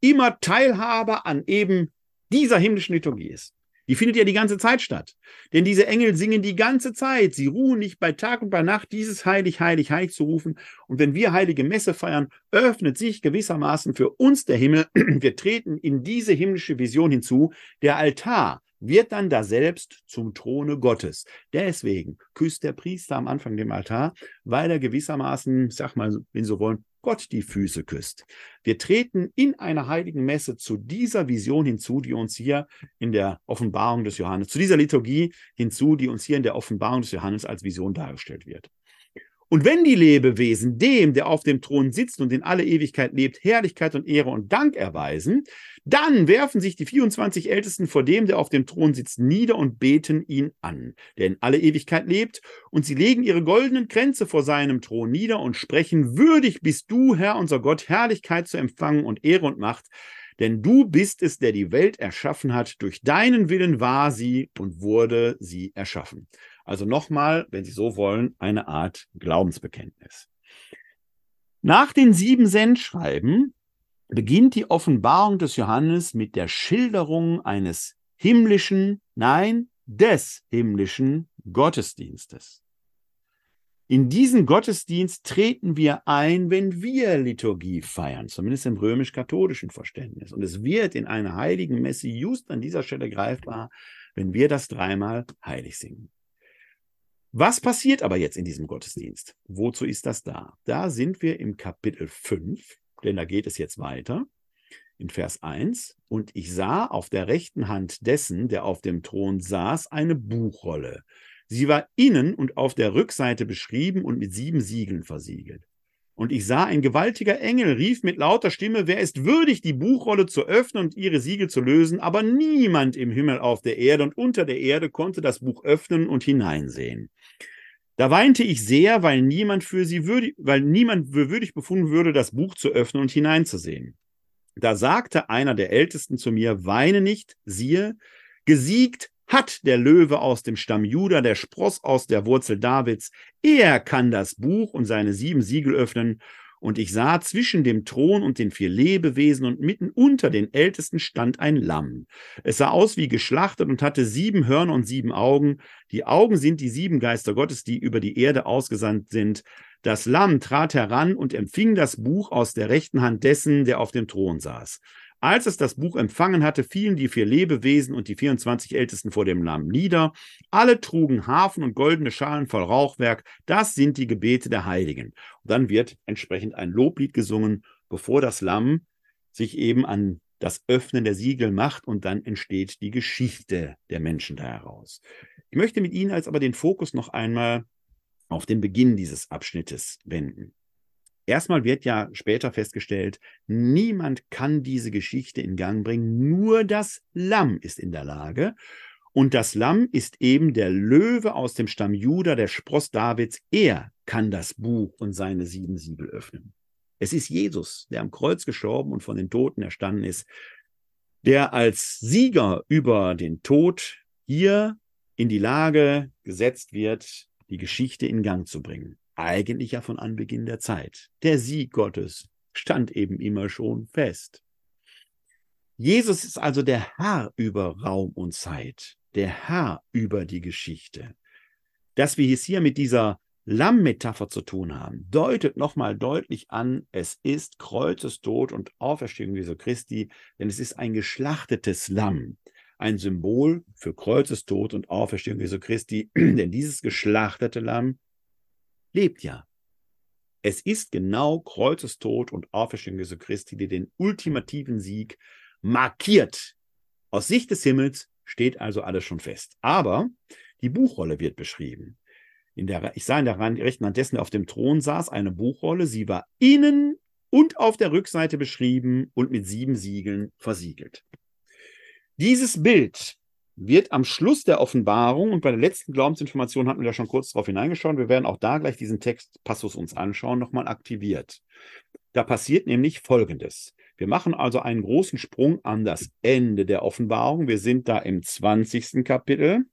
immer Teilhaber an eben dieser himmlischen Liturgie ist. Die findet ja die ganze Zeit statt. Denn diese Engel singen die ganze Zeit. Sie ruhen nicht bei Tag und bei Nacht, dieses heilig, heilig, heilig zu rufen. Und wenn wir heilige Messe feiern, öffnet sich gewissermaßen für uns der Himmel. Wir treten in diese himmlische Vision hinzu. Der Altar wird dann da selbst zum Throne Gottes. Deswegen küsst der Priester am Anfang dem Altar, weil er gewissermaßen, sag mal, wenn Sie so wollen, Gott die Füße küsst. Wir treten in einer heiligen Messe zu dieser Vision hinzu, die uns hier in der Offenbarung des Johannes, zu dieser Liturgie hinzu, die uns hier in der Offenbarung des Johannes als Vision dargestellt wird. Und wenn die Lebewesen dem, der auf dem Thron sitzt und in alle Ewigkeit lebt, Herrlichkeit und Ehre und Dank erweisen, dann werfen sich die 24 Ältesten vor dem, der auf dem Thron sitzt, nieder und beten ihn an, der in alle Ewigkeit lebt, und sie legen ihre goldenen Kränze vor seinem Thron nieder und sprechen, würdig bist du, Herr unser Gott, Herrlichkeit zu empfangen und Ehre und Macht, denn du bist es, der die Welt erschaffen hat, durch deinen Willen war sie und wurde sie erschaffen. Also nochmal, wenn Sie so wollen, eine Art Glaubensbekenntnis. Nach den sieben Sendschreiben beginnt die Offenbarung des Johannes mit der Schilderung eines himmlischen, nein, des himmlischen Gottesdienstes. In diesen Gottesdienst treten wir ein, wenn wir Liturgie feiern, zumindest im römisch-katholischen Verständnis. Und es wird in einer heiligen Messe just an dieser Stelle greifbar, wenn wir das dreimal heilig singen. Was passiert aber jetzt in diesem Gottesdienst? Wozu ist das da? Da sind wir im Kapitel 5, denn da geht es jetzt weiter, in Vers 1. Und ich sah auf der rechten Hand dessen, der auf dem Thron saß, eine Buchrolle. Sie war innen und auf der Rückseite beschrieben und mit sieben Siegeln versiegelt. Und ich sah, ein gewaltiger Engel rief mit lauter Stimme, wer ist würdig, die Buchrolle zu öffnen und ihre Siegel zu lösen? Aber niemand im Himmel, auf der Erde und unter der Erde konnte das Buch öffnen und hineinsehen. Da weinte ich sehr, weil niemand für sie würdig, weil niemand für würdig befunden würde, das Buch zu öffnen und hineinzusehen. Da sagte einer der Ältesten zu mir, weine nicht, siehe, gesiegt hat der Löwe aus dem Stamm Juda, der Spross aus der Wurzel Davids. Er kann das Buch und seine sieben Siegel öffnen. Und ich sah zwischen dem Thron und den vier Lebewesen und mitten unter den Ältesten stand ein Lamm. Es sah aus wie geschlachtet und hatte sieben Hörner und sieben Augen. Die Augen sind die sieben Geister Gottes, die über die Erde ausgesandt sind. Das Lamm trat heran und empfing das Buch aus der rechten Hand dessen, der auf dem Thron saß. Als es das Buch empfangen hatte, fielen die vier Lebewesen und die 24 Ältesten vor dem Lamm nieder. Alle trugen Hafen und goldene Schalen voll Rauchwerk. Das sind die Gebete der Heiligen. Und dann wird entsprechend ein Loblied gesungen, bevor das Lamm sich eben an das Öffnen der Siegel macht und dann entsteht die Geschichte der Menschen da heraus. Ich möchte mit Ihnen als aber den Fokus noch einmal auf den Beginn dieses Abschnittes wenden. Erstmal wird ja später festgestellt, niemand kann diese Geschichte in Gang bringen, nur das Lamm ist in der Lage. Und das Lamm ist eben der Löwe aus dem Stamm Juda, der Spross Davids. Er kann das Buch und seine sieben Siegel öffnen. Es ist Jesus, der am Kreuz gestorben und von den Toten erstanden ist, der als Sieger über den Tod hier in die Lage gesetzt wird, die Geschichte in Gang zu bringen eigentlich ja von Anbeginn der Zeit. Der Sieg Gottes stand eben immer schon fest. Jesus ist also der Herr über Raum und Zeit, der Herr über die Geschichte. Dass wir es hier mit dieser Lammmetapher zu tun haben, deutet nochmal deutlich an, es ist Kreuzestod und Auferstehung Jesu Christi, denn es ist ein geschlachtetes Lamm, ein Symbol für Kreuzestod und Auferstehung Jesu Christi, denn dieses geschlachtete Lamm lebt ja. Es ist genau Kreuzestod und Auferstehung Jesu Christi, die den ultimativen Sieg markiert. Aus Sicht des Himmels steht also alles schon fest. Aber die Buchrolle wird beschrieben. Der, ich sah in der rechten Hand dessen, der auf dem Thron saß, eine Buchrolle. Sie war innen und auf der Rückseite beschrieben und mit sieben Siegeln versiegelt. Dieses Bild wird am Schluss der Offenbarung und bei der letzten Glaubensinformation hatten wir da schon kurz drauf hineingeschaut. Wir werden auch da gleich diesen Textpassus uns anschauen, nochmal aktiviert. Da passiert nämlich Folgendes. Wir machen also einen großen Sprung an das Ende der Offenbarung. Wir sind da im 20. Kapitel.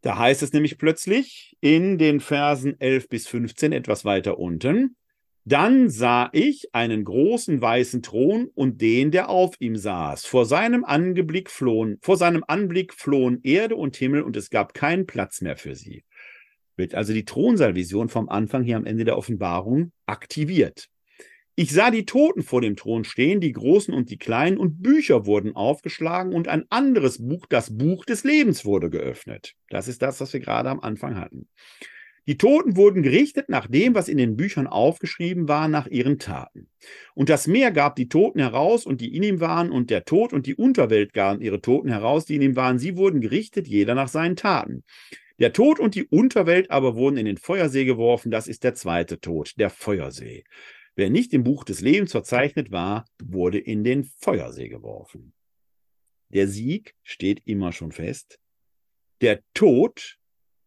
Da heißt es nämlich plötzlich in den Versen 11 bis 15 etwas weiter unten, dann sah ich einen großen weißen Thron und den, der auf ihm saß. Vor seinem Anblick flohen, vor seinem Anblick flohen Erde und Himmel und es gab keinen Platz mehr für sie. Wird also die Thronsaalvision vom Anfang hier am Ende der Offenbarung aktiviert. Ich sah die Toten vor dem Thron stehen, die Großen und die Kleinen, und Bücher wurden aufgeschlagen und ein anderes Buch, das Buch des Lebens, wurde geöffnet. Das ist das, was wir gerade am Anfang hatten. Die Toten wurden gerichtet nach dem, was in den Büchern aufgeschrieben war, nach ihren Taten. Und das Meer gab die Toten heraus und die in ihm waren, und der Tod und die Unterwelt gaben ihre Toten heraus, die in ihm waren. Sie wurden gerichtet, jeder nach seinen Taten. Der Tod und die Unterwelt aber wurden in den Feuersee geworfen. Das ist der zweite Tod, der Feuersee. Wer nicht im Buch des Lebens verzeichnet war, wurde in den Feuersee geworfen. Der Sieg steht immer schon fest. Der Tod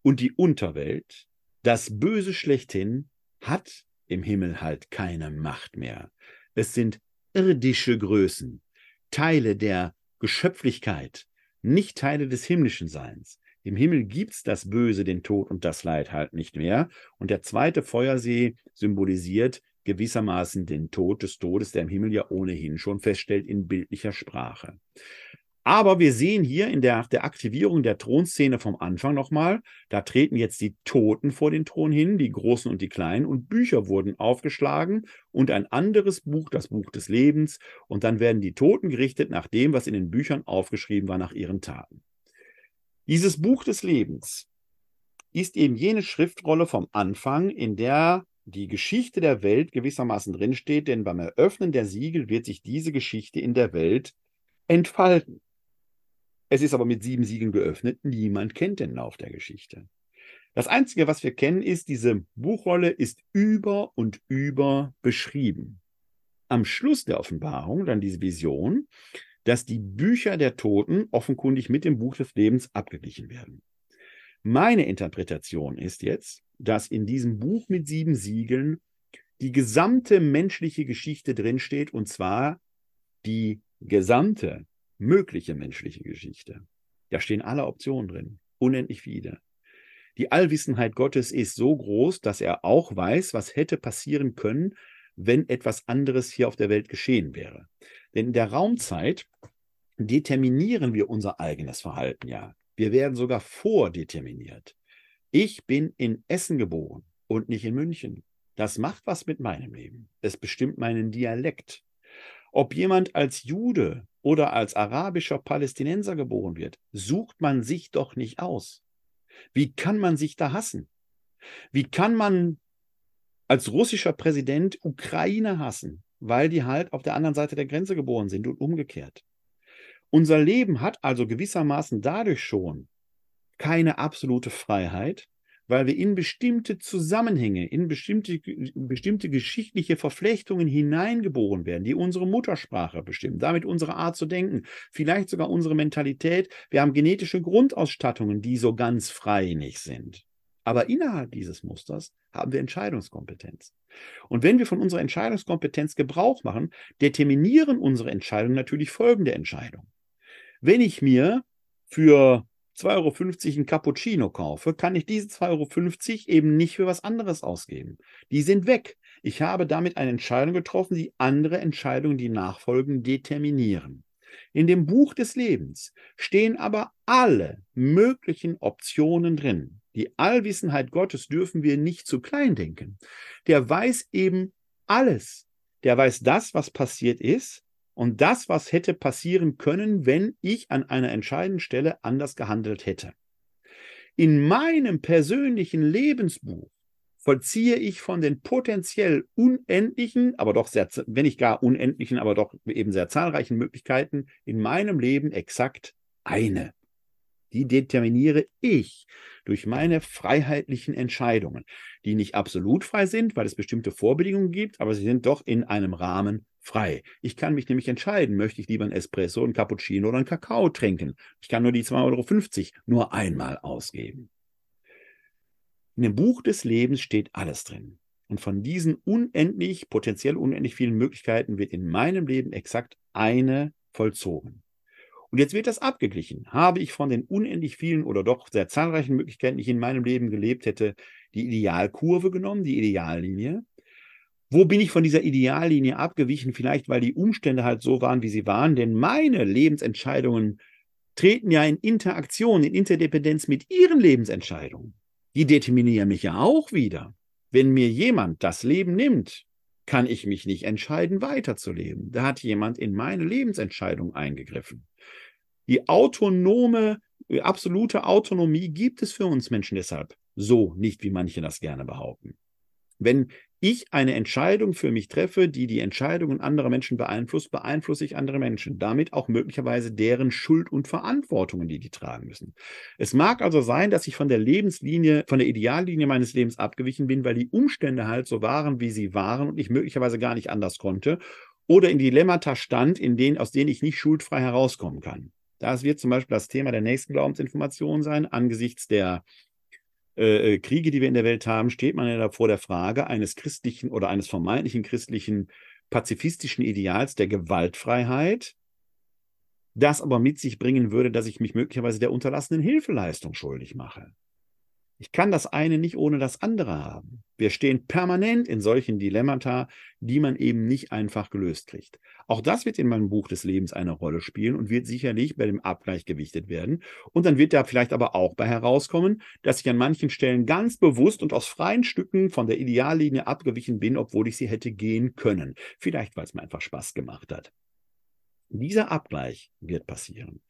und die Unterwelt das Böse schlechthin hat im Himmel halt keine Macht mehr. Es sind irdische Größen, Teile der Geschöpflichkeit, nicht Teile des himmlischen Seins. Im Himmel gibt's das Böse, den Tod und das Leid halt nicht mehr. Und der zweite Feuersee symbolisiert gewissermaßen den Tod des Todes, der im Himmel ja ohnehin schon feststellt in bildlicher Sprache. Aber wir sehen hier in der, der Aktivierung der Thronszene vom Anfang nochmal, da treten jetzt die Toten vor den Thron hin, die Großen und die Kleinen, und Bücher wurden aufgeschlagen und ein anderes Buch, das Buch des Lebens, und dann werden die Toten gerichtet nach dem, was in den Büchern aufgeschrieben war, nach ihren Taten. Dieses Buch des Lebens ist eben jene Schriftrolle vom Anfang, in der die Geschichte der Welt gewissermaßen drinsteht, denn beim Eröffnen der Siegel wird sich diese Geschichte in der Welt entfalten. Es ist aber mit sieben Siegeln geöffnet. Niemand kennt den Lauf der Geschichte. Das Einzige, was wir kennen, ist, diese Buchrolle ist über und über beschrieben. Am Schluss der Offenbarung dann diese Vision, dass die Bücher der Toten offenkundig mit dem Buch des Lebens abgeglichen werden. Meine Interpretation ist jetzt, dass in diesem Buch mit sieben Siegeln die gesamte menschliche Geschichte drinsteht, und zwar die gesamte mögliche menschliche Geschichte. Da stehen alle Optionen drin, unendlich viele. Die Allwissenheit Gottes ist so groß, dass er auch weiß, was hätte passieren können, wenn etwas anderes hier auf der Welt geschehen wäre. Denn in der Raumzeit determinieren wir unser eigenes Verhalten ja. Wir werden sogar vordeterminiert. Ich bin in Essen geboren und nicht in München. Das macht was mit meinem Leben. Es bestimmt meinen Dialekt. Ob jemand als Jude oder als arabischer Palästinenser geboren wird, sucht man sich doch nicht aus. Wie kann man sich da hassen? Wie kann man als russischer Präsident Ukraine hassen, weil die halt auf der anderen Seite der Grenze geboren sind und umgekehrt? Unser Leben hat also gewissermaßen dadurch schon keine absolute Freiheit, weil wir in bestimmte Zusammenhänge, in bestimmte, bestimmte geschichtliche Verflechtungen hineingeboren werden, die unsere Muttersprache bestimmen, damit unsere Art zu denken, vielleicht sogar unsere Mentalität. Wir haben genetische Grundausstattungen, die so ganz frei nicht sind. Aber innerhalb dieses Musters haben wir Entscheidungskompetenz. Und wenn wir von unserer Entscheidungskompetenz Gebrauch machen, determinieren unsere Entscheidungen natürlich folgende Entscheidungen. Wenn ich mir für 2,50 Euro ein Cappuccino kaufe, kann ich diese 2,50 Euro eben nicht für was anderes ausgeben. Die sind weg. Ich habe damit eine Entscheidung getroffen, die andere Entscheidungen, die nachfolgen, determinieren. In dem Buch des Lebens stehen aber alle möglichen Optionen drin. Die Allwissenheit Gottes dürfen wir nicht zu klein denken. Der weiß eben alles. Der weiß das, was passiert ist und das, was hätte passieren können, wenn ich an einer entscheidenden Stelle anders gehandelt hätte. In meinem persönlichen Lebensbuch vollziehe ich von den potenziell unendlichen, aber doch sehr, wenn nicht gar unendlichen, aber doch eben sehr zahlreichen Möglichkeiten in meinem Leben exakt eine. Die determiniere ich durch meine freiheitlichen Entscheidungen, die nicht absolut frei sind, weil es bestimmte Vorbedingungen gibt, aber sie sind doch in einem Rahmen frei. Ich kann mich nämlich entscheiden, möchte ich lieber ein Espresso, ein Cappuccino oder ein Kakao trinken. Ich kann nur die 2,50 Euro nur einmal ausgeben. In dem Buch des Lebens steht alles drin. Und von diesen unendlich, potenziell unendlich vielen Möglichkeiten wird in meinem Leben exakt eine vollzogen. Und jetzt wird das abgeglichen. Habe ich von den unendlich vielen oder doch sehr zahlreichen Möglichkeiten, die ich in meinem Leben gelebt hätte, die Idealkurve genommen, die Ideallinie? Wo bin ich von dieser Ideallinie abgewichen? Vielleicht, weil die Umstände halt so waren, wie sie waren. Denn meine Lebensentscheidungen treten ja in Interaktion, in Interdependenz mit ihren Lebensentscheidungen. Die determinieren mich ja auch wieder. Wenn mir jemand das Leben nimmt, kann ich mich nicht entscheiden, weiterzuleben. Da hat jemand in meine Lebensentscheidung eingegriffen. Die autonome, absolute Autonomie gibt es für uns Menschen deshalb so nicht, wie manche das gerne behaupten. Wenn ich eine Entscheidung für mich treffe, die die Entscheidungen anderer Menschen beeinflusst, beeinflusse ich andere Menschen. Damit auch möglicherweise deren Schuld und Verantwortungen, die die tragen müssen. Es mag also sein, dass ich von der Lebenslinie, von der Ideallinie meines Lebens abgewichen bin, weil die Umstände halt so waren, wie sie waren und ich möglicherweise gar nicht anders konnte oder in Dilemmata stand, in denen, aus denen ich nicht schuldfrei herauskommen kann. Das wird zum Beispiel das Thema der nächsten Glaubensinformation sein, angesichts der äh, äh, Kriege, die wir in der Welt haben, steht man ja vor der Frage eines christlichen oder eines vermeintlichen christlichen pazifistischen Ideals der Gewaltfreiheit, das aber mit sich bringen würde, dass ich mich möglicherweise der unterlassenen Hilfeleistung schuldig mache. Ich kann das eine nicht ohne das andere haben. Wir stehen permanent in solchen Dilemmata, die man eben nicht einfach gelöst kriegt. Auch das wird in meinem Buch des Lebens eine Rolle spielen und wird sicherlich bei dem Abgleich gewichtet werden. Und dann wird da vielleicht aber auch bei herauskommen, dass ich an manchen Stellen ganz bewusst und aus freien Stücken von der Ideallinie abgewichen bin, obwohl ich sie hätte gehen können. Vielleicht, weil es mir einfach Spaß gemacht hat. Dieser Abgleich wird passieren.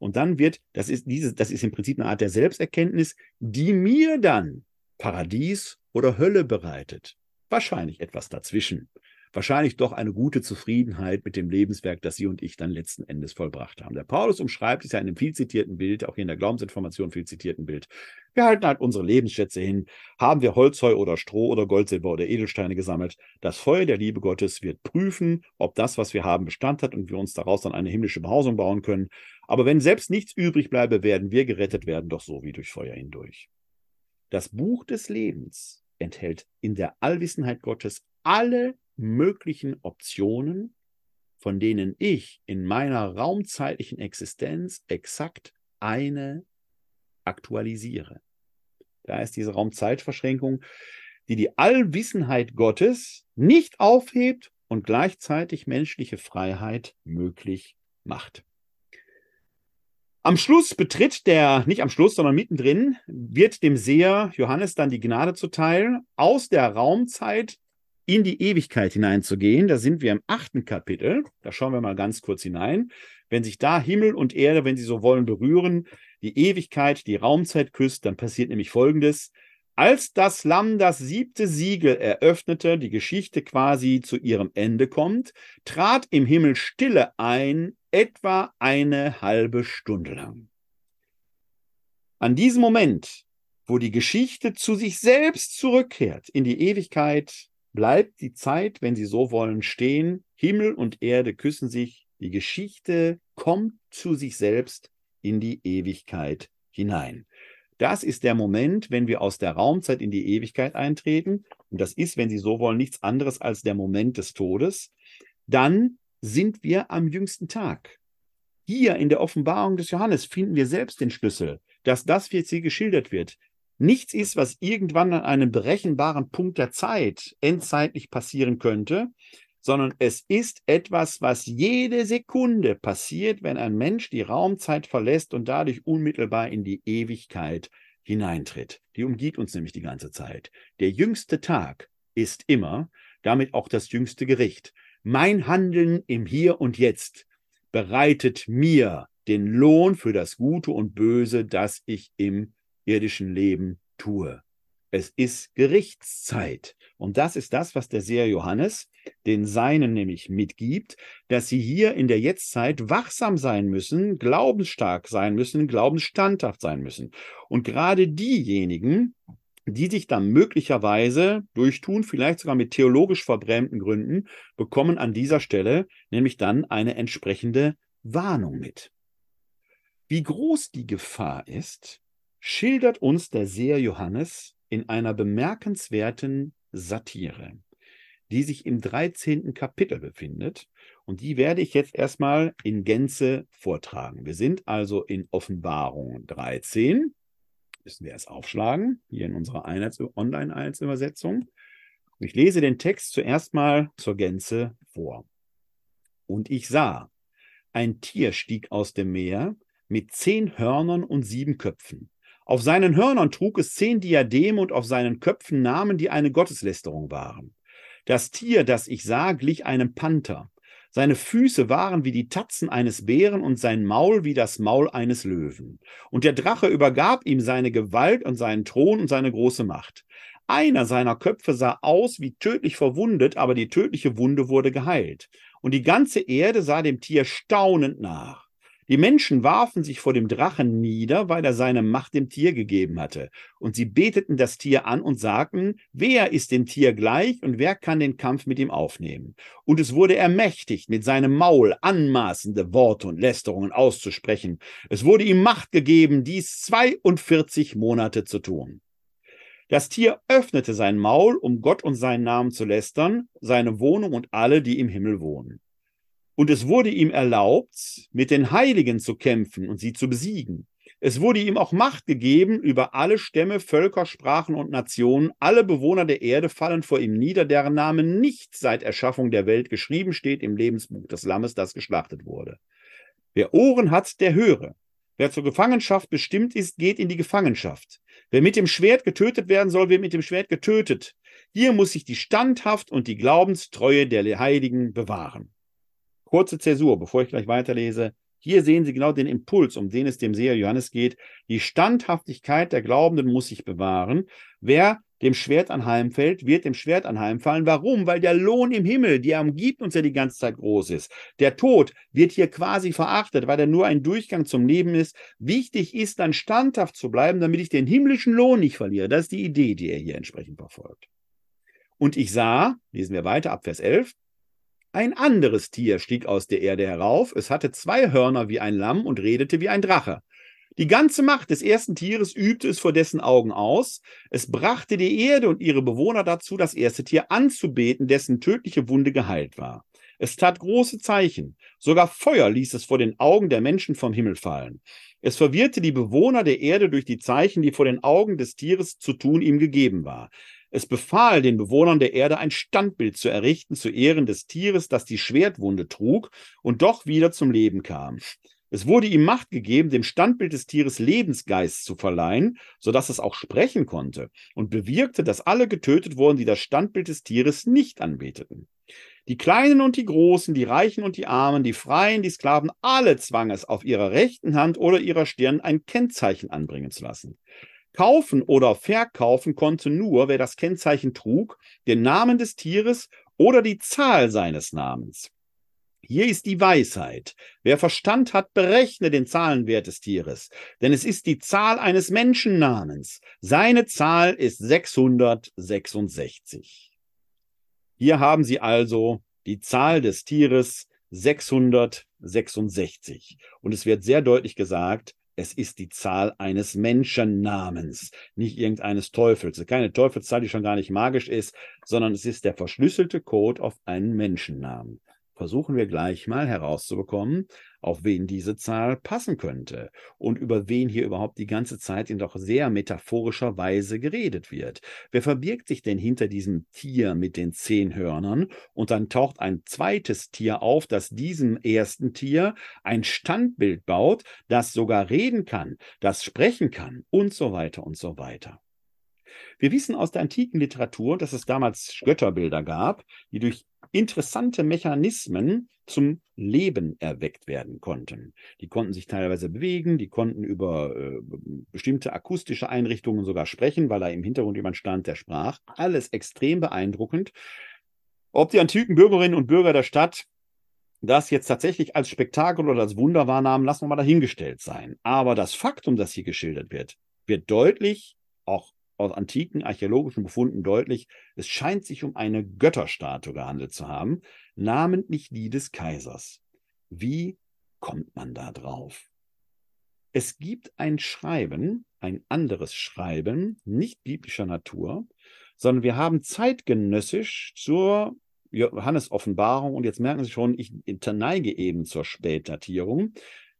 Und dann wird, das ist diese, das ist im Prinzip eine Art der Selbsterkenntnis, die mir dann Paradies oder Hölle bereitet. Wahrscheinlich etwas dazwischen. Wahrscheinlich doch eine gute Zufriedenheit mit dem Lebenswerk, das Sie und ich dann letzten Endes vollbracht haben. Der Paulus umschreibt es ja in einem viel zitierten Bild, auch hier in der Glaubensinformation viel zitierten Bild. Wir halten halt unsere Lebensschätze hin. Haben wir Holzheu oder Stroh oder Gold, Silber oder Edelsteine gesammelt? Das Feuer der Liebe Gottes wird prüfen, ob das, was wir haben, Bestand hat und wir uns daraus dann eine himmlische Behausung bauen können. Aber wenn selbst nichts übrig bleibe, werden wir gerettet werden, doch so wie durch Feuer hindurch. Das Buch des Lebens enthält in der Allwissenheit Gottes alle möglichen Optionen, von denen ich in meiner raumzeitlichen Existenz exakt eine aktualisiere. Da ist diese Raumzeitverschränkung, die die Allwissenheit Gottes nicht aufhebt und gleichzeitig menschliche Freiheit möglich macht. Am Schluss betritt der, nicht am Schluss, sondern mittendrin, wird dem Seher Johannes dann die Gnade zuteil, aus der Raumzeit in die Ewigkeit hineinzugehen. Da sind wir im achten Kapitel. Da schauen wir mal ganz kurz hinein. Wenn sich da Himmel und Erde, wenn sie so wollen, berühren, die Ewigkeit, die Raumzeit küsst, dann passiert nämlich Folgendes. Als das Lamm das siebte Siegel eröffnete, die Geschichte quasi zu ihrem Ende kommt, trat im Himmel Stille ein, etwa eine halbe Stunde lang. An diesem Moment, wo die Geschichte zu sich selbst zurückkehrt in die Ewigkeit, bleibt die Zeit, wenn Sie so wollen, stehen. Himmel und Erde küssen sich. Die Geschichte kommt zu sich selbst in die Ewigkeit hinein. Das ist der Moment, wenn wir aus der Raumzeit in die Ewigkeit eintreten. Und das ist, wenn Sie so wollen, nichts anderes als der Moment des Todes. Dann sind wir am jüngsten Tag. Hier in der Offenbarung des Johannes finden wir selbst den Schlüssel, dass das, wie jetzt hier geschildert wird, nichts ist, was irgendwann an einem berechenbaren Punkt der Zeit endzeitlich passieren könnte, sondern es ist etwas, was jede Sekunde passiert, wenn ein Mensch die Raumzeit verlässt und dadurch unmittelbar in die Ewigkeit hineintritt. Die umgibt uns nämlich die ganze Zeit. Der jüngste Tag ist immer, damit auch das jüngste Gericht. Mein Handeln im Hier und Jetzt bereitet mir den Lohn für das Gute und Böse, das ich im irdischen Leben tue. Es ist Gerichtszeit. Und das ist das, was der Seher Johannes den Seinen nämlich mitgibt, dass sie hier in der Jetztzeit wachsam sein müssen, glaubensstark sein müssen, glaubensstandhaft sein müssen. Und gerade diejenigen, die sich dann möglicherweise durchtun, vielleicht sogar mit theologisch verbrämten Gründen, bekommen an dieser Stelle nämlich dann eine entsprechende Warnung mit. Wie groß die Gefahr ist, schildert uns der Seher Johannes in einer bemerkenswerten Satire, die sich im 13. Kapitel befindet. Und die werde ich jetzt erstmal in Gänze vortragen. Wir sind also in Offenbarung 13. Müssen wir erst aufschlagen, hier in unserer Online-Einheitsübersetzung. Ich lese den Text zuerst mal zur Gänze vor. Und ich sah, ein Tier stieg aus dem Meer mit zehn Hörnern und sieben Köpfen. Auf seinen Hörnern trug es zehn Diademe und auf seinen Köpfen Namen, die eine Gotteslästerung waren. Das Tier, das ich sah, glich einem Panther. Seine Füße waren wie die Tatzen eines Bären und sein Maul wie das Maul eines Löwen. Und der Drache übergab ihm seine Gewalt und seinen Thron und seine große Macht. Einer seiner Köpfe sah aus wie tödlich verwundet, aber die tödliche Wunde wurde geheilt. Und die ganze Erde sah dem Tier staunend nach. Die Menschen warfen sich vor dem Drachen nieder, weil er seine Macht dem Tier gegeben hatte. Und sie beteten das Tier an und sagten, wer ist dem Tier gleich und wer kann den Kampf mit ihm aufnehmen? Und es wurde ermächtigt, mit seinem Maul anmaßende Worte und Lästerungen auszusprechen. Es wurde ihm Macht gegeben, dies 42 Monate zu tun. Das Tier öffnete sein Maul, um Gott und seinen Namen zu lästern, seine Wohnung und alle, die im Himmel wohnen. Und es wurde ihm erlaubt, mit den Heiligen zu kämpfen und sie zu besiegen. Es wurde ihm auch Macht gegeben über alle Stämme, Völker, Sprachen und Nationen. Alle Bewohner der Erde fallen vor ihm nieder, deren Name nicht seit Erschaffung der Welt geschrieben steht im Lebensbuch des Lammes, das geschlachtet wurde. Wer Ohren hat, der höre. Wer zur Gefangenschaft bestimmt ist, geht in die Gefangenschaft. Wer mit dem Schwert getötet werden soll, wird mit dem Schwert getötet. Hier muss sich die Standhaft und die Glaubenstreue der Heiligen bewahren. Kurze Zäsur, bevor ich gleich weiterlese. Hier sehen Sie genau den Impuls, um den es dem Seher Johannes geht. Die Standhaftigkeit der Glaubenden muss sich bewahren. Wer dem Schwert anheimfällt, wird dem Schwert anheimfallen. Warum? Weil der Lohn im Himmel, der umgibt uns ja die ganze Zeit groß ist. Der Tod wird hier quasi verachtet, weil er nur ein Durchgang zum Leben ist. Wichtig ist dann standhaft zu bleiben, damit ich den himmlischen Lohn nicht verliere. Das ist die Idee, die er hier entsprechend verfolgt. Und ich sah, lesen wir weiter ab Vers 11, ein anderes Tier stieg aus der Erde herauf, es hatte zwei Hörner wie ein Lamm und redete wie ein Drache. Die ganze Macht des ersten Tieres übte es vor dessen Augen aus. Es brachte die Erde und ihre Bewohner dazu, das erste Tier anzubeten, dessen tödliche Wunde geheilt war. Es tat große Zeichen. Sogar Feuer ließ es vor den Augen der Menschen vom Himmel fallen. Es verwirrte die Bewohner der Erde durch die Zeichen, die vor den Augen des Tieres zu tun ihm gegeben war. Es befahl den Bewohnern der Erde ein Standbild zu errichten zu Ehren des Tieres, das die Schwertwunde trug und doch wieder zum Leben kam. Es wurde ihm Macht gegeben, dem Standbild des Tieres Lebensgeist zu verleihen, sodass es auch sprechen konnte und bewirkte, dass alle getötet wurden, die das Standbild des Tieres nicht anbeteten. Die Kleinen und die Großen, die Reichen und die Armen, die Freien, die Sklaven, alle zwang es, auf ihrer rechten Hand oder ihrer Stirn ein Kennzeichen anbringen zu lassen. Kaufen oder verkaufen konnte nur, wer das Kennzeichen trug, den Namen des Tieres oder die Zahl seines Namens. Hier ist die Weisheit. Wer Verstand hat, berechne den Zahlenwert des Tieres, denn es ist die Zahl eines Menschennamens. Seine Zahl ist 666. Hier haben Sie also die Zahl des Tieres 666. Und es wird sehr deutlich gesagt, es ist die Zahl eines Menschennamens, nicht irgendeines Teufels. Keine Teufelszahl, die schon gar nicht magisch ist, sondern es ist der verschlüsselte Code auf einen Menschennamen versuchen wir gleich mal herauszubekommen, auf wen diese Zahl passen könnte und über wen hier überhaupt die ganze Zeit in doch sehr metaphorischer Weise geredet wird. Wer verbirgt sich denn hinter diesem Tier mit den zehn Hörnern? Und dann taucht ein zweites Tier auf, das diesem ersten Tier ein Standbild baut, das sogar reden kann, das sprechen kann und so weiter und so weiter. Wir wissen aus der antiken Literatur, dass es damals Götterbilder gab, die durch interessante Mechanismen zum Leben erweckt werden konnten. Die konnten sich teilweise bewegen, die konnten über äh, bestimmte akustische Einrichtungen sogar sprechen, weil da im Hintergrund jemand stand, der sprach. Alles extrem beeindruckend. Ob die antiken Bürgerinnen und Bürger der Stadt das jetzt tatsächlich als Spektakel oder als Wunder wahrnahmen, lassen wir mal dahingestellt sein. Aber das Faktum, das hier geschildert wird, wird deutlich, auch aus antiken archäologischen Befunden deutlich, es scheint sich um eine Götterstatue gehandelt zu haben, namentlich die des Kaisers. Wie kommt man da drauf? Es gibt ein Schreiben, ein anderes Schreiben, nicht biblischer Natur, sondern wir haben zeitgenössisch zur Johannes-Offenbarung, und jetzt merken Sie schon, ich neige eben zur Spätdatierung,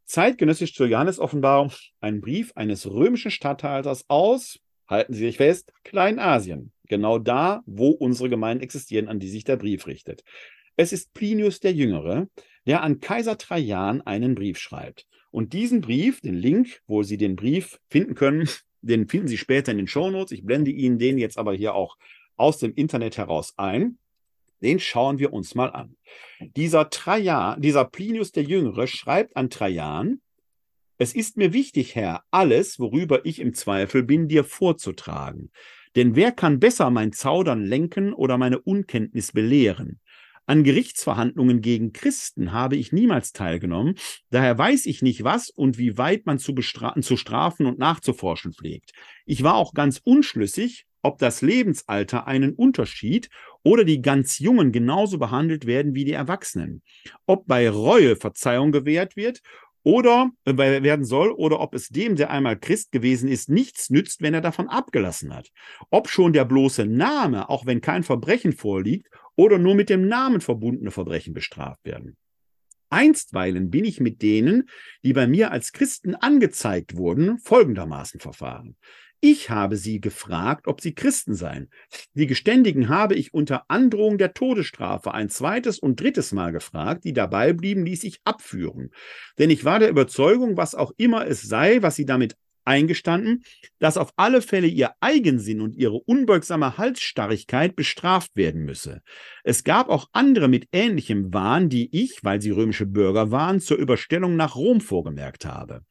zeitgenössisch zur Johannes-Offenbarung einen Brief eines römischen Statthalters aus halten Sie sich fest, Kleinasien. Genau da, wo unsere Gemeinden existieren, an die sich der Brief richtet. Es ist Plinius der Jüngere, der an Kaiser Trajan einen Brief schreibt. Und diesen Brief, den Link, wo Sie den Brief finden können, den finden Sie später in den Shownotes. Ich blende Ihnen den jetzt aber hier auch aus dem Internet heraus ein. Den schauen wir uns mal an. Dieser Trajan, dieser Plinius der Jüngere schreibt an Trajan, es ist mir wichtig, Herr, alles, worüber ich im Zweifel bin, dir vorzutragen. Denn wer kann besser mein Zaudern lenken oder meine Unkenntnis belehren? An Gerichtsverhandlungen gegen Christen habe ich niemals teilgenommen, daher weiß ich nicht, was und wie weit man zu, zu strafen und nachzuforschen pflegt. Ich war auch ganz unschlüssig, ob das Lebensalter einen Unterschied oder die ganz Jungen genauso behandelt werden wie die Erwachsenen, ob bei Reue Verzeihung gewährt wird oder äh, werden soll, oder ob es dem, der einmal Christ gewesen ist, nichts nützt, wenn er davon abgelassen hat. Ob schon der bloße Name, auch wenn kein Verbrechen vorliegt, oder nur mit dem Namen verbundene Verbrechen bestraft werden. Einstweilen bin ich mit denen, die bei mir als Christen angezeigt wurden, folgendermaßen verfahren. Ich habe sie gefragt, ob sie Christen seien. Die Geständigen habe ich unter Androhung der Todesstrafe ein zweites und drittes Mal gefragt. Die dabei blieben, ließ ich abführen. Denn ich war der Überzeugung, was auch immer es sei, was sie damit eingestanden, dass auf alle Fälle ihr Eigensinn und ihre unbeugsame Halsstarrigkeit bestraft werden müsse. Es gab auch andere mit ähnlichem Wahn, die ich, weil sie römische Bürger waren, zur Überstellung nach Rom vorgemerkt habe.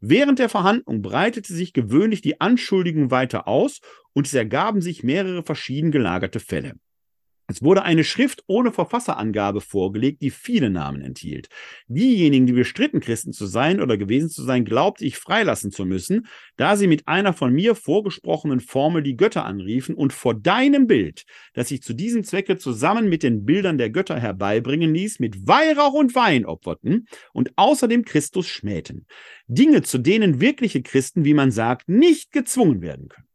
Während der Verhandlung breitete sich gewöhnlich die Anschuldigung weiter aus und es ergaben sich mehrere verschieden gelagerte Fälle. Es wurde eine Schrift ohne Verfasserangabe vorgelegt, die viele Namen enthielt. Diejenigen, die bestritten, Christen zu sein oder gewesen zu sein, glaubte ich freilassen zu müssen, da sie mit einer von mir vorgesprochenen Formel die Götter anriefen und vor deinem Bild, das ich zu diesem Zwecke zusammen mit den Bildern der Götter herbeibringen ließ, mit Weihrauch und Wein opferten und außerdem Christus schmähten. Dinge, zu denen wirkliche Christen, wie man sagt, nicht gezwungen werden können.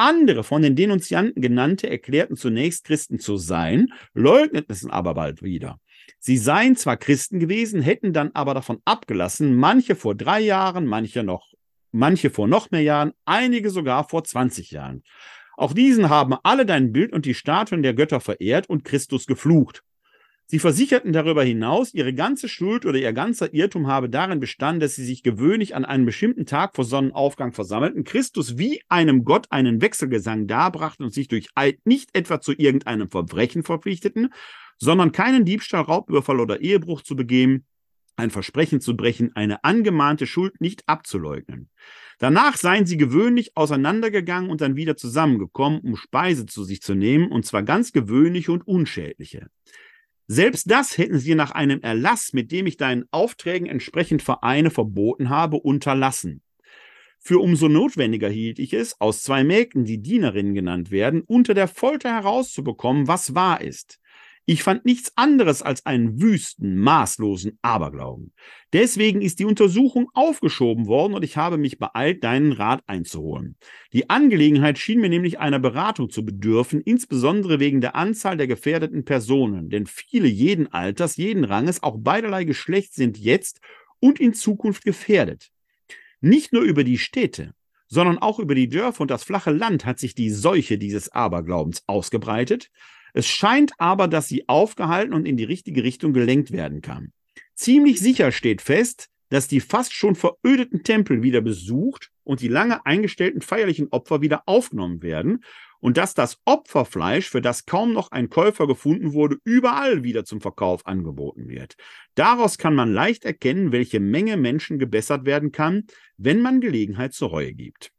Andere von den Denunzianten genannte erklärten zunächst Christen zu sein, leugneten es aber bald wieder. Sie seien zwar Christen gewesen, hätten dann aber davon abgelassen, manche vor drei Jahren, manche noch, manche vor noch mehr Jahren, einige sogar vor 20 Jahren. Auch diesen haben alle dein Bild und die Statuen der Götter verehrt und Christus geflucht. Sie versicherten darüber hinaus, ihre ganze Schuld oder ihr ganzer Irrtum habe darin bestanden, dass sie sich gewöhnlich an einem bestimmten Tag vor Sonnenaufgang versammelten, Christus wie einem Gott einen Wechselgesang darbrachten und sich durch Eid nicht etwa zu irgendeinem Verbrechen verpflichteten, sondern keinen Diebstahl, Raubüberfall oder Ehebruch zu begehen, ein Versprechen zu brechen, eine angemahnte Schuld nicht abzuleugnen. Danach seien sie gewöhnlich auseinandergegangen und dann wieder zusammengekommen, um Speise zu sich zu nehmen, und zwar ganz gewöhnliche und unschädliche. Selbst das hätten sie nach einem Erlass, mit dem ich deinen Aufträgen entsprechend Vereine verboten habe, unterlassen. Für umso notwendiger hielt ich es, aus zwei Mägden, die Dienerinnen genannt werden, unter der Folter herauszubekommen, was wahr ist. Ich fand nichts anderes als einen wüsten, maßlosen Aberglauben. Deswegen ist die Untersuchung aufgeschoben worden und ich habe mich beeilt, deinen Rat einzuholen. Die Angelegenheit schien mir nämlich einer Beratung zu bedürfen, insbesondere wegen der Anzahl der gefährdeten Personen, denn viele jeden Alters, jeden Ranges, auch beiderlei Geschlechts sind jetzt und in Zukunft gefährdet. Nicht nur über die Städte, sondern auch über die Dörfer und das flache Land hat sich die Seuche dieses Aberglaubens ausgebreitet, es scheint aber, dass sie aufgehalten und in die richtige Richtung gelenkt werden kann. Ziemlich sicher steht fest, dass die fast schon verödeten Tempel wieder besucht und die lange eingestellten feierlichen Opfer wieder aufgenommen werden und dass das Opferfleisch, für das kaum noch ein Käufer gefunden wurde, überall wieder zum Verkauf angeboten wird. Daraus kann man leicht erkennen, welche Menge Menschen gebessert werden kann, wenn man Gelegenheit zur Reue gibt.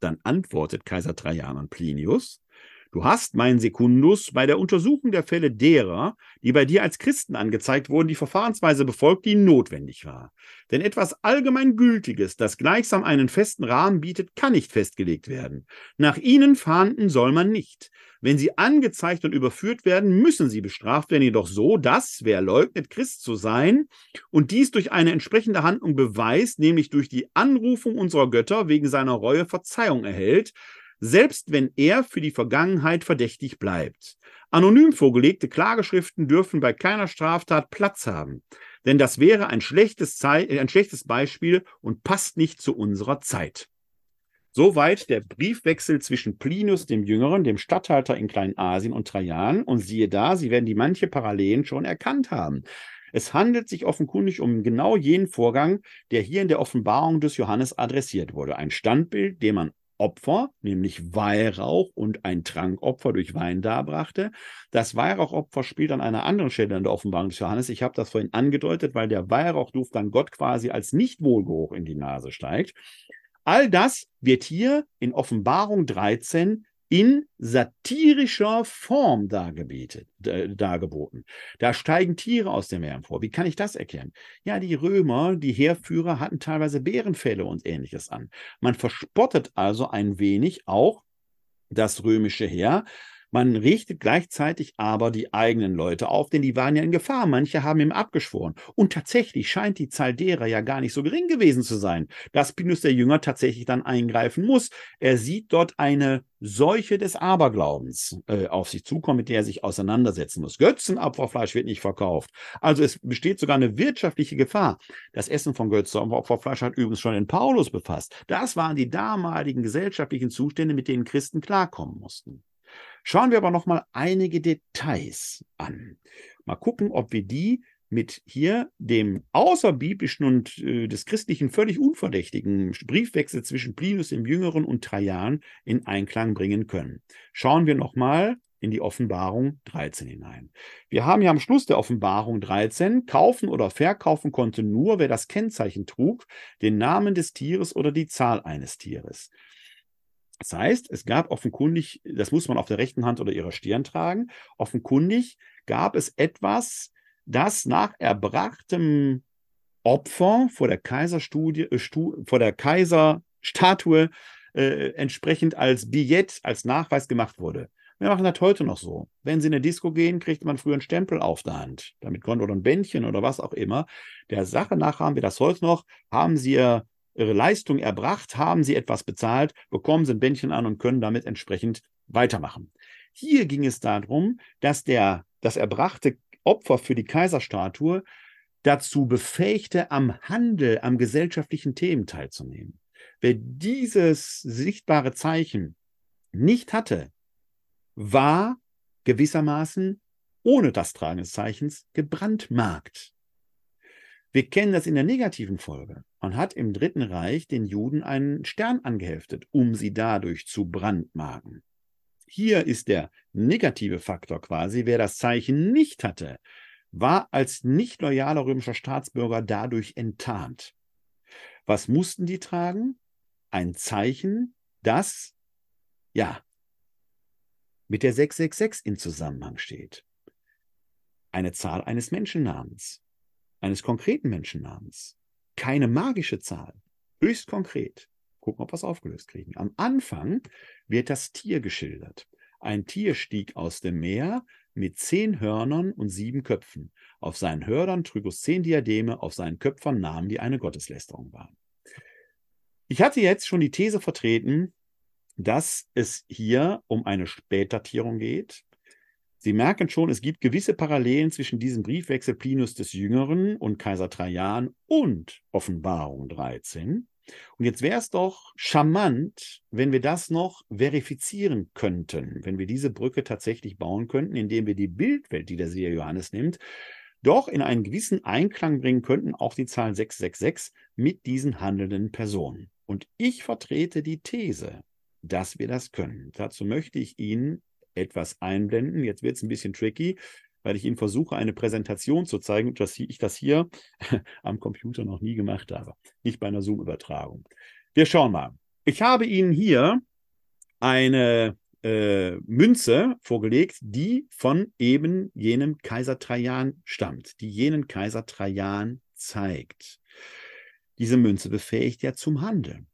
Dann antwortet Kaiser Trajan an Plinius, Du hast, mein Sekundus, bei der Untersuchung der Fälle derer, die bei dir als Christen angezeigt wurden, die Verfahrensweise befolgt, die notwendig war. Denn etwas allgemein Gültiges, das gleichsam einen festen Rahmen bietet, kann nicht festgelegt werden. Nach ihnen fahnden soll man nicht. Wenn sie angezeigt und überführt werden, müssen sie bestraft werden, jedoch so, dass, wer leugnet, Christ zu sein und dies durch eine entsprechende Handlung beweist, nämlich durch die Anrufung unserer Götter wegen seiner Reue Verzeihung erhält, selbst wenn er für die Vergangenheit verdächtig bleibt. Anonym vorgelegte Klageschriften dürfen bei keiner Straftat Platz haben, denn das wäre ein schlechtes, ein schlechtes Beispiel und passt nicht zu unserer Zeit. Soweit der Briefwechsel zwischen Plinius dem Jüngeren, dem Statthalter in Kleinasien und Trajan. Und siehe da, Sie werden die manche Parallelen schon erkannt haben. Es handelt sich offenkundig um genau jenen Vorgang, der hier in der Offenbarung des Johannes adressiert wurde. Ein Standbild, dem man Opfer, nämlich Weihrauch und ein Trankopfer durch Wein darbrachte. Das Weihrauchopfer spielt an einer anderen Stelle in der Offenbarung des Johannes. Ich habe das vorhin angedeutet, weil der Weihrauchduft dann Gott quasi als Nichtwohlgeruch in die Nase steigt. All das wird hier in Offenbarung 13 in satirischer Form dargebetet, äh, dargeboten. Da steigen Tiere aus dem Meer hervor. Wie kann ich das erkennen? Ja, die Römer, die Heerführer hatten teilweise Bärenfälle und ähnliches an. Man verspottet also ein wenig auch das römische Heer, man richtet gleichzeitig aber die eigenen Leute auf, denn die waren ja in Gefahr. Manche haben ihm abgeschworen. Und tatsächlich scheint die Zahl derer ja gar nicht so gering gewesen zu sein, dass Pinus der Jünger tatsächlich dann eingreifen muss. Er sieht dort eine Seuche des Aberglaubens äh, auf sich zukommen, mit der er sich auseinandersetzen muss. Götzenopferfleisch wird nicht verkauft. Also es besteht sogar eine wirtschaftliche Gefahr. Das Essen von Götzenopferfleisch hat übrigens schon in Paulus befasst. Das waren die damaligen gesellschaftlichen Zustände, mit denen Christen klarkommen mussten. Schauen wir aber noch mal einige Details an. Mal gucken, ob wir die mit hier dem außerbiblischen und äh, des christlichen völlig unverdächtigen Briefwechsel zwischen Plinius dem Jüngeren und Trajan in Einklang bringen können. Schauen wir noch mal in die Offenbarung 13 hinein. Wir haben ja am Schluss der Offenbarung 13, kaufen oder verkaufen konnte nur, wer das Kennzeichen trug, den Namen des Tieres oder die Zahl eines Tieres. Das heißt, es gab offenkundig, das muss man auf der rechten Hand oder ihrer Stirn tragen, offenkundig gab es etwas, das nach erbrachtem Opfer vor der Kaiserstudie, äh, stu, vor der Kaiserstatue äh, entsprechend als Billett, als Nachweis gemacht wurde. Wir machen das heute noch so. Wenn Sie in eine Disco gehen, kriegt man früher einen Stempel auf der Hand. Damit konnte oder ein Bändchen oder was auch immer. Der Sache nach haben wir das heute noch. Haben Sie Ihr ihre Leistung erbracht, haben sie etwas bezahlt, bekommen sie ein Bändchen an und können damit entsprechend weitermachen. Hier ging es darum, dass der, das erbrachte Opfer für die Kaiserstatue dazu befähigte, am Handel, am gesellschaftlichen Themen teilzunehmen. Wer dieses sichtbare Zeichen nicht hatte, war gewissermaßen ohne das Tragen des Zeichens gebrandmarkt. Wir kennen das in der negativen Folge. Man hat im Dritten Reich den Juden einen Stern angeheftet, um sie dadurch zu brandmarken. Hier ist der negative Faktor quasi, wer das Zeichen nicht hatte, war als nicht loyaler römischer Staatsbürger dadurch enttarnt. Was mussten die tragen? Ein Zeichen, das, ja, mit der 666 in Zusammenhang steht. Eine Zahl eines Menschennamens, eines konkreten Menschennamens. Keine magische Zahl, höchst konkret. Gucken, ob wir es aufgelöst kriegen. Am Anfang wird das Tier geschildert. Ein Tier stieg aus dem Meer mit zehn Hörnern und sieben Köpfen. Auf seinen Hörnern trug es zehn Diademe, auf seinen Köpfern Namen, die eine Gotteslästerung waren. Ich hatte jetzt schon die These vertreten, dass es hier um eine Spätdatierung geht. Sie merken schon, es gibt gewisse Parallelen zwischen diesem Briefwechsel Plinius des Jüngeren und Kaiser Trajan und Offenbarung 13. Und jetzt wäre es doch charmant, wenn wir das noch verifizieren könnten, wenn wir diese Brücke tatsächlich bauen könnten, indem wir die Bildwelt, die der Seher Johannes nimmt, doch in einen gewissen Einklang bringen könnten, auch die Zahl 666, mit diesen handelnden Personen. Und ich vertrete die These, dass wir das können. Dazu möchte ich Ihnen etwas einblenden. Jetzt wird es ein bisschen tricky weil ich Ihnen versuche, eine Präsentation zu zeigen, dass ich das hier am Computer noch nie gemacht habe. Nicht bei einer Zoom-Übertragung. Wir schauen mal. Ich habe Ihnen hier eine äh, Münze vorgelegt, die von eben jenem Kaiser Trajan stammt, die jenen Kaiser Trajan zeigt. Diese Münze befähigt ja zum Handel.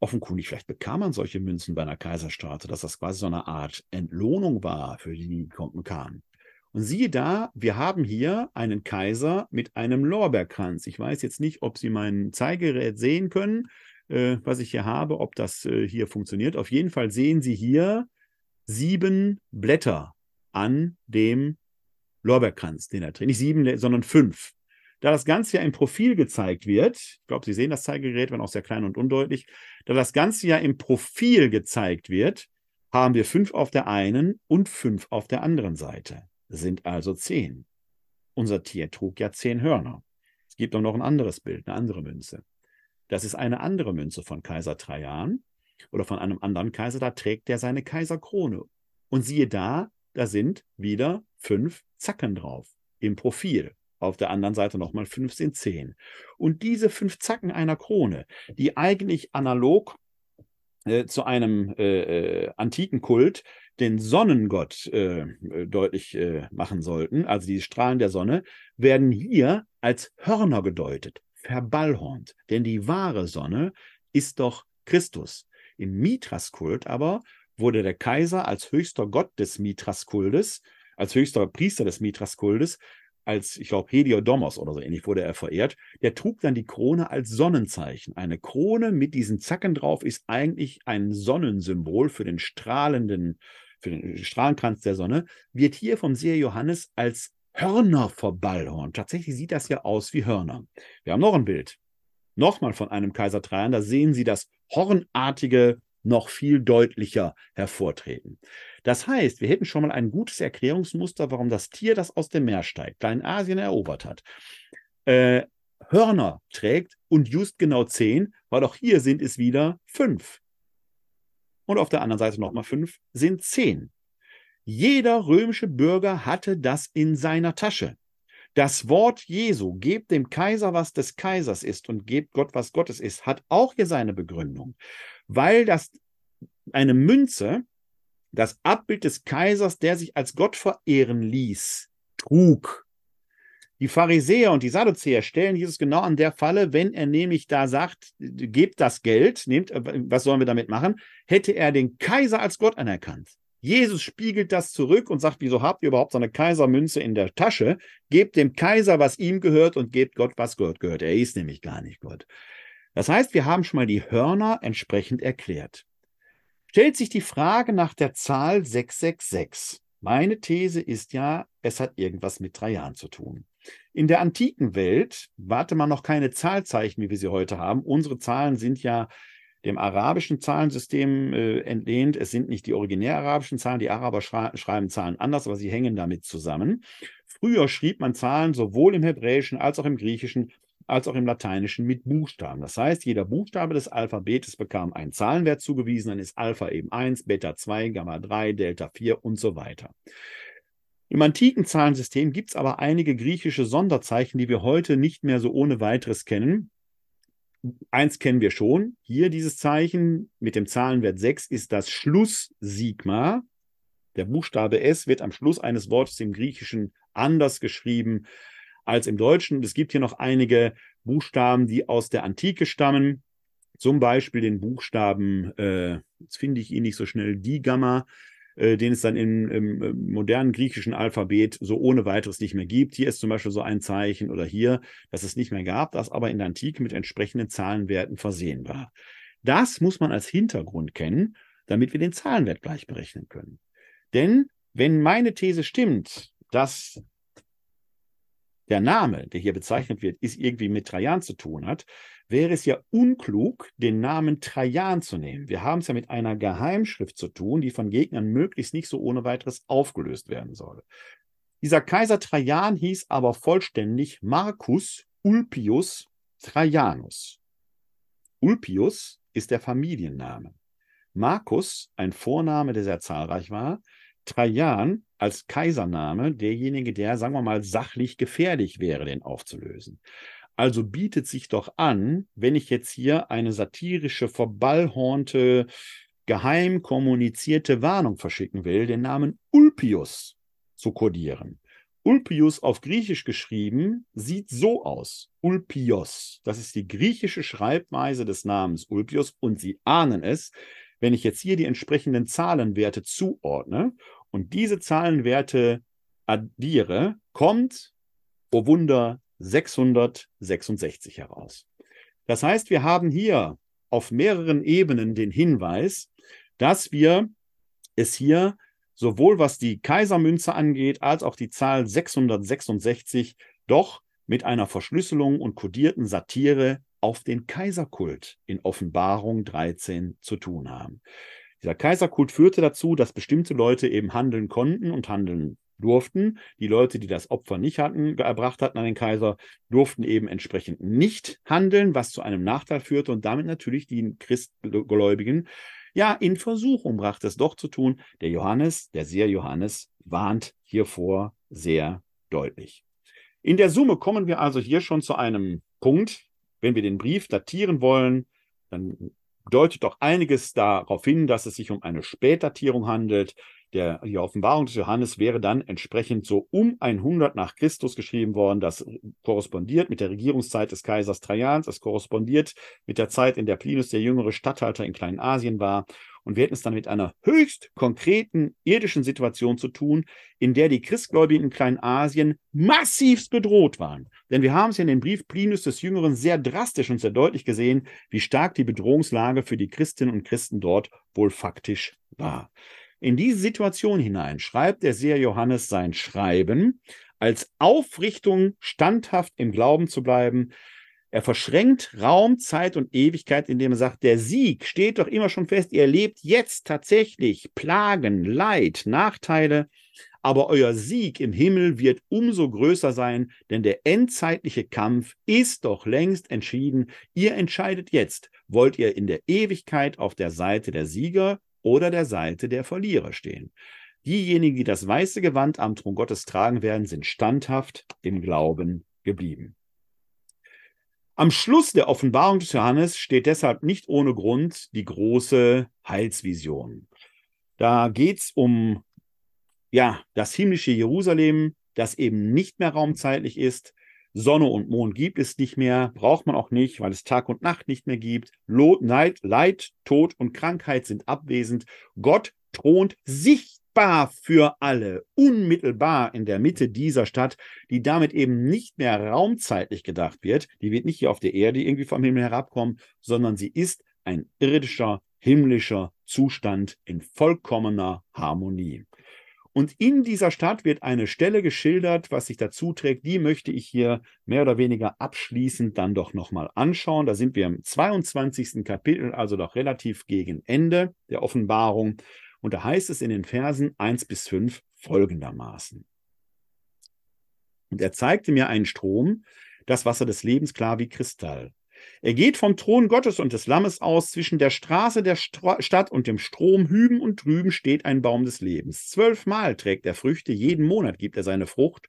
Offenkundig, vielleicht bekam man solche Münzen bei einer Kaiserstraße, dass das quasi so eine Art Entlohnung war, für die die kamen. Und siehe da, wir haben hier einen Kaiser mit einem Lorbeerkranz. Ich weiß jetzt nicht, ob Sie mein Zeigerät sehen können, äh, was ich hier habe, ob das äh, hier funktioniert. Auf jeden Fall sehen Sie hier sieben Blätter an dem Lorbeerkranz, den er trägt. Nicht sieben, sondern fünf. Da das Ganze ja im Profil gezeigt wird, ich glaube, Sie sehen das Zeigerät, wenn auch sehr klein und undeutlich, da das Ganze ja im Profil gezeigt wird, haben wir fünf auf der einen und fünf auf der anderen Seite sind also zehn. Unser Tier trug ja zehn Hörner. Es gibt auch noch ein anderes Bild, eine andere Münze. Das ist eine andere Münze von Kaiser Trajan oder von einem anderen Kaiser, da trägt er seine Kaiserkrone. Und siehe da, da sind wieder fünf Zacken drauf im Profil. Auf der anderen Seite nochmal fünf sind zehn. Und diese fünf Zacken einer Krone, die eigentlich analog äh, zu einem äh, äh, antiken Kult den Sonnengott äh, deutlich äh, machen sollten, also die Strahlen der Sonne, werden hier als Hörner gedeutet, verballhornt. Denn die wahre Sonne ist doch Christus. Im Mithras-Kult aber wurde der Kaiser als höchster Gott des Mithras-Kultes, als höchster Priester des Mithras-Kultes, als, ich glaube, Heliodomos oder so ähnlich wurde er verehrt, der trug dann die Krone als Sonnenzeichen. Eine Krone mit diesen Zacken drauf ist eigentlich ein Sonnensymbol für den strahlenden, für den Strahlenkranz der Sonne, wird hier vom Seher Johannes als Hörner verballhornt. Tatsächlich sieht das ja aus wie Hörner. Wir haben noch ein Bild. Nochmal von einem Kaiser Trajan, da sehen Sie das hornartige noch viel deutlicher hervortreten. Das heißt, wir hätten schon mal ein gutes Erklärungsmuster, warum das Tier, das aus dem Meer steigt, Kleinasien erobert hat, äh, Hörner trägt und just genau zehn, weil auch hier sind es wieder fünf. Und auf der anderen Seite nochmal fünf sind zehn. Jeder römische Bürger hatte das in seiner Tasche. Das Wort Jesu, gebt dem Kaiser, was des Kaisers ist und gebt Gott, was Gottes ist, hat auch hier seine Begründung weil das eine Münze das Abbild des Kaisers, der sich als Gott verehren ließ, trug. Die Pharisäer und die Sadduzäer stellen Jesus genau an der Falle, wenn er nämlich da sagt, gebt das Geld, nehmt, was sollen wir damit machen, hätte er den Kaiser als Gott anerkannt. Jesus spiegelt das zurück und sagt, wieso habt ihr überhaupt so eine Kaisermünze in der Tasche? Gebt dem Kaiser, was ihm gehört und gebt Gott, was Gott gehört. Er ist nämlich gar nicht Gott. Das heißt, wir haben schon mal die Hörner entsprechend erklärt. Stellt sich die Frage nach der Zahl 666. Meine These ist ja, es hat irgendwas mit Trajan zu tun. In der antiken Welt warte man noch keine Zahlzeichen, wie wir sie heute haben. Unsere Zahlen sind ja dem arabischen Zahlensystem äh, entlehnt. Es sind nicht die originär arabischen Zahlen, die Araber schrei schreiben Zahlen anders, aber sie hängen damit zusammen. Früher schrieb man Zahlen sowohl im Hebräischen als auch im Griechischen als auch im Lateinischen mit Buchstaben. Das heißt, jeder Buchstabe des Alphabetes bekam einen Zahlenwert zugewiesen, dann ist Alpha eben 1, Beta 2, Gamma 3, Delta 4 und so weiter. Im antiken Zahlensystem gibt es aber einige griechische Sonderzeichen, die wir heute nicht mehr so ohne weiteres kennen. Eins kennen wir schon. Hier dieses Zeichen mit dem Zahlenwert 6 ist das Schlusssigma. Der Buchstabe S wird am Schluss eines Wortes im Griechischen anders geschrieben als im Deutschen. Es gibt hier noch einige Buchstaben, die aus der Antike stammen. Zum Beispiel den Buchstaben, äh, jetzt finde ich ihn nicht so schnell, Digamma, äh, den es dann im, im, modernen griechischen Alphabet so ohne weiteres nicht mehr gibt. Hier ist zum Beispiel so ein Zeichen oder hier, das es nicht mehr gab, das aber in der Antike mit entsprechenden Zahlenwerten versehen war. Das muss man als Hintergrund kennen, damit wir den Zahlenwert gleich berechnen können. Denn wenn meine These stimmt, dass der Name, der hier bezeichnet wird, ist irgendwie mit Trajan zu tun hat, wäre es ja unklug, den Namen Trajan zu nehmen. Wir haben es ja mit einer Geheimschrift zu tun, die von Gegnern möglichst nicht so ohne weiteres aufgelöst werden soll. Dieser Kaiser Trajan hieß aber vollständig Marcus Ulpius Trajanus. Ulpius ist der Familienname. Marcus, ein Vorname, der sehr zahlreich war, Trajan als Kaisername derjenige, der, sagen wir mal, sachlich gefährlich wäre, den aufzulösen. Also bietet sich doch an, wenn ich jetzt hier eine satirische, verballhornte, geheim kommunizierte Warnung verschicken will, den Namen Ulpius zu kodieren. Ulpius auf Griechisch geschrieben sieht so aus. Ulpios. Das ist die griechische Schreibweise des Namens Ulpius und Sie ahnen es, wenn ich jetzt hier die entsprechenden Zahlenwerte zuordne und diese Zahlenwerte addiere, kommt, oh Wunder, 666 heraus. Das heißt, wir haben hier auf mehreren Ebenen den Hinweis, dass wir es hier sowohl was die Kaisermünze angeht, als auch die Zahl 666 doch mit einer Verschlüsselung und kodierten Satire auf den Kaiserkult in Offenbarung 13 zu tun haben. Dieser Kaiserkult führte dazu, dass bestimmte Leute eben handeln konnten und handeln durften. Die Leute, die das Opfer nicht hatten, erbracht hatten an den Kaiser, durften eben entsprechend nicht handeln, was zu einem Nachteil führte und damit natürlich die Christgläubigen ja in Versuchung brachte, es doch zu tun. Der Johannes, der Seher Johannes, warnt hiervor sehr deutlich. In der Summe kommen wir also hier schon zu einem Punkt, wenn wir den Brief datieren wollen, dann deutet doch einiges darauf hin, dass es sich um eine Spätdatierung handelt. Der, die Offenbarung des Johannes wäre dann entsprechend so um 100 nach Christus geschrieben worden. Das korrespondiert mit der Regierungszeit des Kaisers Trajans. Es korrespondiert mit der Zeit, in der Plinus der jüngere Statthalter in Kleinasien war. Und wir hätten es dann mit einer höchst konkreten irdischen Situation zu tun, in der die Christgläubigen in Kleinasien massivst bedroht waren. Denn wir haben es ja in dem Brief Plinus des Jüngeren sehr drastisch und sehr deutlich gesehen, wie stark die Bedrohungslage für die Christinnen und Christen dort wohl faktisch war. In diese Situation hinein schreibt der Seher Johannes sein Schreiben als Aufrichtung, standhaft im Glauben zu bleiben, er verschränkt Raum, Zeit und Ewigkeit, indem er sagt, der Sieg steht doch immer schon fest. Ihr erlebt jetzt tatsächlich Plagen, Leid, Nachteile, aber euer Sieg im Himmel wird umso größer sein, denn der endzeitliche Kampf ist doch längst entschieden. Ihr entscheidet jetzt, wollt ihr in der Ewigkeit auf der Seite der Sieger oder der Seite der Verlierer stehen. Diejenigen, die das weiße Gewand am Thron Gottes tragen werden, sind standhaft im Glauben geblieben. Am Schluss der Offenbarung des Johannes steht deshalb nicht ohne Grund die große Heilsvision. Da geht es um ja, das himmlische Jerusalem, das eben nicht mehr raumzeitlich ist. Sonne und Mond gibt es nicht mehr, braucht man auch nicht, weil es Tag und Nacht nicht mehr gibt. Leid, Leid Tod und Krankheit sind abwesend. Gott thront sich sichtbar für alle, unmittelbar in der Mitte dieser Stadt, die damit eben nicht mehr raumzeitlich gedacht wird. Die wird nicht hier auf der Erde irgendwie vom Himmel herabkommen, sondern sie ist ein irdischer, himmlischer Zustand in vollkommener Harmonie. Und in dieser Stadt wird eine Stelle geschildert, was sich dazu trägt. Die möchte ich hier mehr oder weniger abschließend dann doch nochmal anschauen. Da sind wir im 22. Kapitel, also doch relativ gegen Ende der Offenbarung. Und da heißt es in den Versen 1 bis 5 folgendermaßen. Und er zeigte mir einen Strom, das Wasser des Lebens klar wie Kristall. Er geht vom Thron Gottes und des Lammes aus, zwischen der Straße der Stra Stadt und dem Strom hüben und drüben steht ein Baum des Lebens. Zwölfmal trägt er Früchte, jeden Monat gibt er seine Frucht,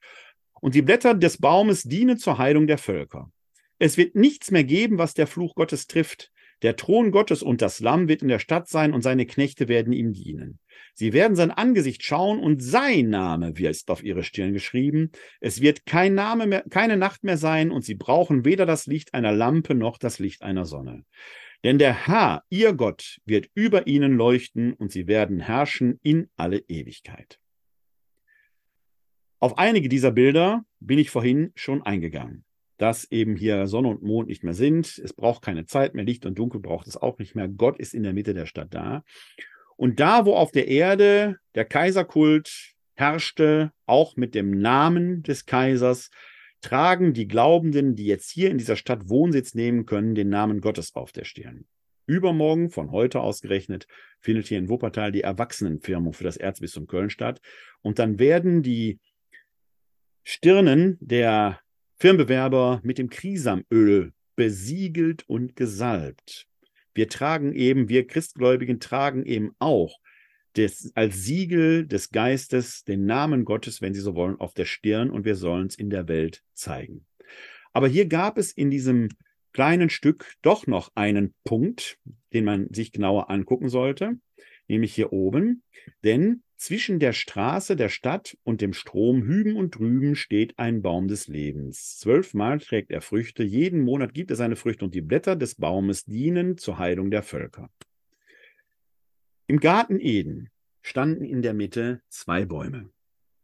und die Blätter des Baumes dienen zur Heilung der Völker. Es wird nichts mehr geben, was der Fluch Gottes trifft. Der Thron Gottes und das Lamm wird in der Stadt sein und seine Knechte werden ihm dienen. Sie werden sein Angesicht schauen und sein Name wird auf ihre Stirn geschrieben. Es wird kein Name mehr, keine Nacht mehr sein und sie brauchen weder das Licht einer Lampe noch das Licht einer Sonne. Denn der Herr, ihr Gott, wird über ihnen leuchten und sie werden herrschen in alle Ewigkeit. Auf einige dieser Bilder bin ich vorhin schon eingegangen dass eben hier Sonne und Mond nicht mehr sind. Es braucht keine Zeit mehr, Licht und Dunkel braucht es auch nicht mehr. Gott ist in der Mitte der Stadt da. Und da, wo auf der Erde der Kaiserkult herrschte, auch mit dem Namen des Kaisers, tragen die Glaubenden, die jetzt hier in dieser Stadt Wohnsitz nehmen können, den Namen Gottes auf der Stirn. Übermorgen, von heute ausgerechnet, findet hier in Wuppertal die Erwachsenenfirmung für das Erzbistum Köln statt. Und dann werden die Stirnen der Firmenbewerber mit dem Krisamöl besiegelt und gesalbt. Wir tragen eben, wir Christgläubigen tragen eben auch des, als Siegel des Geistes den Namen Gottes, wenn Sie so wollen, auf der Stirn und wir sollen es in der Welt zeigen. Aber hier gab es in diesem kleinen Stück doch noch einen Punkt, den man sich genauer angucken sollte, nämlich hier oben. Denn zwischen der Straße der Stadt und dem Strom hüben und drüben steht ein Baum des Lebens. Zwölfmal trägt er Früchte, jeden Monat gibt er seine Früchte und die Blätter des Baumes dienen zur Heilung der Völker. Im Garten Eden standen in der Mitte zwei Bäume.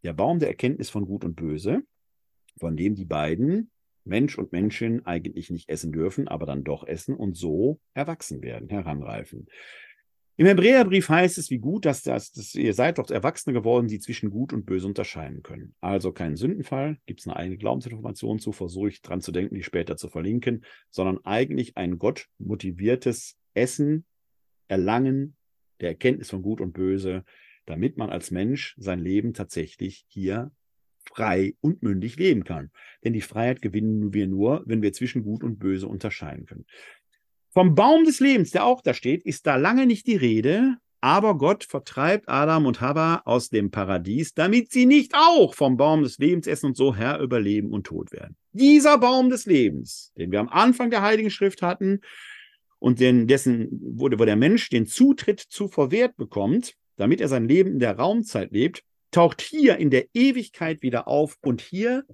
Der Baum der Erkenntnis von Gut und Böse, von dem die beiden, Mensch und Menschin, eigentlich nicht essen dürfen, aber dann doch essen und so erwachsen werden, heranreifen. Im Hebräerbrief heißt es, wie gut, dass, das, dass ihr seid doch Erwachsene geworden, die zwischen Gut und Böse unterscheiden können. Also kein Sündenfall, gibt es eine eigene Glaubensinformation zu, versuche ich dran zu denken, die später zu verlinken, sondern eigentlich ein Gott motiviertes Essen, Erlangen der Erkenntnis von Gut und Böse, damit man als Mensch sein Leben tatsächlich hier frei und mündig leben kann. Denn die Freiheit gewinnen wir nur, wenn wir zwischen Gut und Böse unterscheiden können. Vom Baum des Lebens, der auch da steht, ist da lange nicht die Rede, aber Gott vertreibt Adam und Hava aus dem Paradies, damit sie nicht auch vom Baum des Lebens essen und so Herr über Leben und Tod werden. Dieser Baum des Lebens, den wir am Anfang der Heiligen Schrift hatten und den, dessen, wo, wo der Mensch den Zutritt zu verwehrt bekommt, damit er sein Leben in der Raumzeit lebt, taucht hier in der Ewigkeit wieder auf und hier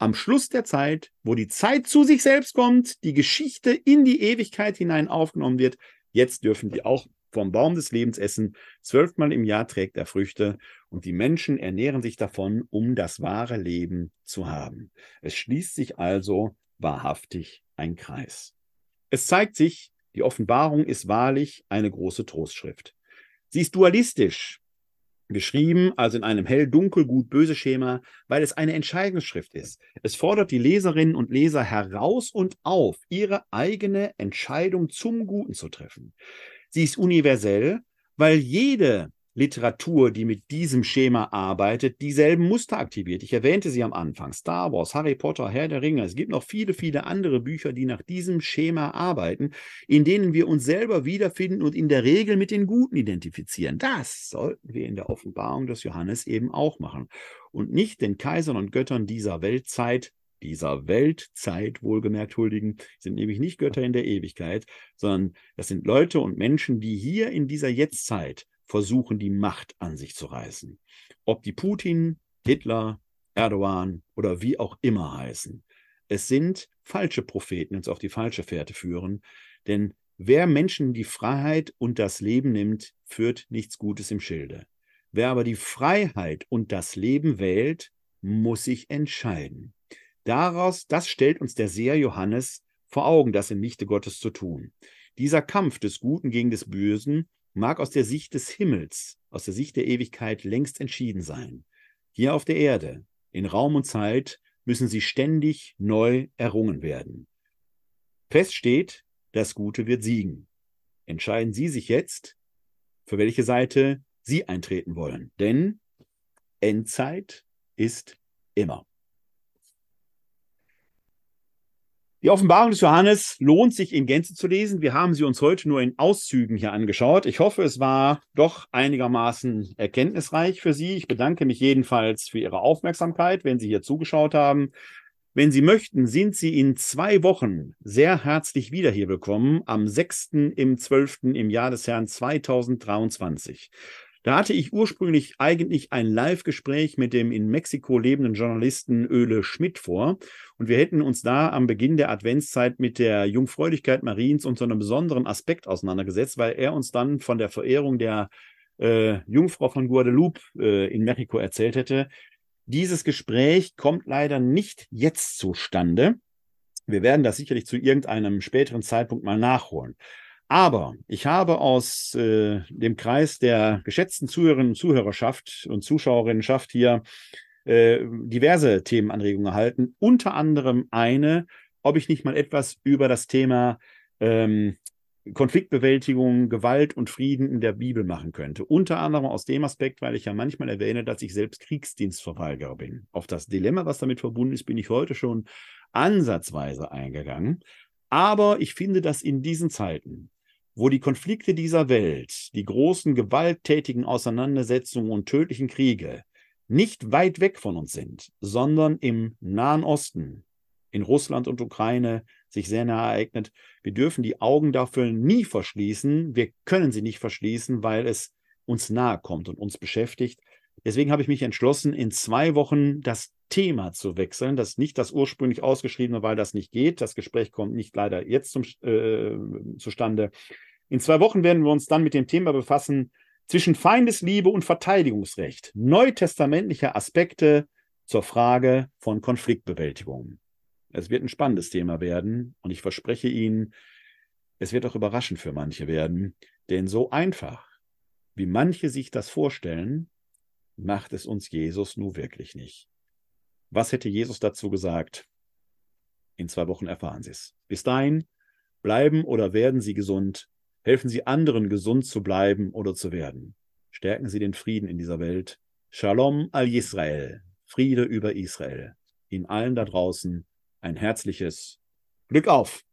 am Schluss der Zeit, wo die Zeit zu sich selbst kommt, die Geschichte in die Ewigkeit hinein aufgenommen wird, jetzt dürfen die auch vom Baum des Lebens essen. Zwölfmal im Jahr trägt er Früchte und die Menschen ernähren sich davon, um das wahre Leben zu haben. Es schließt sich also wahrhaftig ein Kreis. Es zeigt sich, die Offenbarung ist wahrlich eine große Trostschrift. Sie ist dualistisch, geschrieben, also in einem hell-dunkel, gut-böse Schema, weil es eine Entscheidungsschrift ist. Es fordert die Leserinnen und Leser heraus und auf, ihre eigene Entscheidung zum Guten zu treffen. Sie ist universell, weil jede Literatur, die mit diesem Schema arbeitet, dieselben Muster aktiviert. Ich erwähnte sie am Anfang. Star Wars, Harry Potter, Herr der Ringe. Es gibt noch viele, viele andere Bücher, die nach diesem Schema arbeiten, in denen wir uns selber wiederfinden und in der Regel mit den Guten identifizieren. Das sollten wir in der Offenbarung des Johannes eben auch machen. Und nicht den Kaisern und Göttern dieser Weltzeit dieser Weltzeit wohlgemerkt huldigen, sind nämlich nicht Götter in der Ewigkeit, sondern das sind Leute und Menschen, die hier in dieser Jetztzeit versuchen, die Macht an sich zu reißen. Ob die Putin, Hitler, Erdogan oder wie auch immer heißen. Es sind falsche Propheten, die uns auf die falsche Fährte führen, denn wer Menschen die Freiheit und das Leben nimmt, führt nichts Gutes im Schilde. Wer aber die Freiheit und das Leben wählt, muss sich entscheiden. Daraus, das stellt uns der Seher Johannes vor Augen, das im Lichte Gottes zu tun. Dieser Kampf des Guten gegen des Bösen mag aus der Sicht des Himmels, aus der Sicht der Ewigkeit längst entschieden sein. Hier auf der Erde, in Raum und Zeit, müssen sie ständig neu errungen werden. Fest steht, das Gute wird siegen. Entscheiden Sie sich jetzt, für welche Seite Sie eintreten wollen. Denn Endzeit ist immer. Die Offenbarung des Johannes lohnt sich in Gänze zu lesen. Wir haben sie uns heute nur in Auszügen hier angeschaut. Ich hoffe, es war doch einigermaßen erkenntnisreich für Sie. Ich bedanke mich jedenfalls für Ihre Aufmerksamkeit, wenn Sie hier zugeschaut haben. Wenn Sie möchten, sind Sie in zwei Wochen sehr herzlich wieder hier willkommen, am 6. im 12. im Jahr des Herrn 2023. Da hatte ich ursprünglich eigentlich ein Live-Gespräch mit dem in Mexiko lebenden Journalisten Öle Schmidt vor. Und wir hätten uns da am Beginn der Adventszeit mit der Jungfräulichkeit Mariens unter einem besonderen Aspekt auseinandergesetzt, weil er uns dann von der Verehrung der äh, Jungfrau von Guadalupe äh, in Mexiko erzählt hätte. Dieses Gespräch kommt leider nicht jetzt zustande. Wir werden das sicherlich zu irgendeinem späteren Zeitpunkt mal nachholen. Aber ich habe aus äh, dem Kreis der geschätzten Zuhörerinnen und Zuhörerschaft und Zuschauerinnenschaft hier äh, diverse Themenanregungen erhalten. Unter anderem eine, ob ich nicht mal etwas über das Thema ähm, Konfliktbewältigung, Gewalt und Frieden in der Bibel machen könnte. Unter anderem aus dem Aspekt, weil ich ja manchmal erwähne, dass ich selbst Kriegsdienstverweigerer bin. Auf das Dilemma, was damit verbunden ist, bin ich heute schon ansatzweise eingegangen. Aber ich finde, dass in diesen Zeiten, wo die Konflikte dieser Welt, die großen gewalttätigen Auseinandersetzungen und tödlichen Kriege nicht weit weg von uns sind, sondern im Nahen Osten, in Russland und Ukraine sich sehr nahe ereignet. Wir dürfen die Augen dafür nie verschließen. Wir können sie nicht verschließen, weil es uns nahe kommt und uns beschäftigt. Deswegen habe ich mich entschlossen, in zwei Wochen das Thema zu wechseln. Das nicht das ursprünglich ausgeschriebene, weil das nicht geht. Das Gespräch kommt nicht leider jetzt zum, äh, zustande. In zwei Wochen werden wir uns dann mit dem Thema befassen zwischen Feindesliebe und Verteidigungsrecht. Neutestamentliche Aspekte zur Frage von Konfliktbewältigung. Es wird ein spannendes Thema werden und ich verspreche Ihnen, es wird auch überraschend für manche werden, denn so einfach, wie manche sich das vorstellen, macht es uns Jesus nur wirklich nicht. Was hätte Jesus dazu gesagt? In zwei Wochen erfahren Sie es. Bis dahin, bleiben oder werden Sie gesund. Helfen Sie anderen, gesund zu bleiben oder zu werden. Stärken Sie den Frieden in dieser Welt. Shalom al Israel. Friede über Israel. Ihnen allen da draußen ein herzliches Glück auf!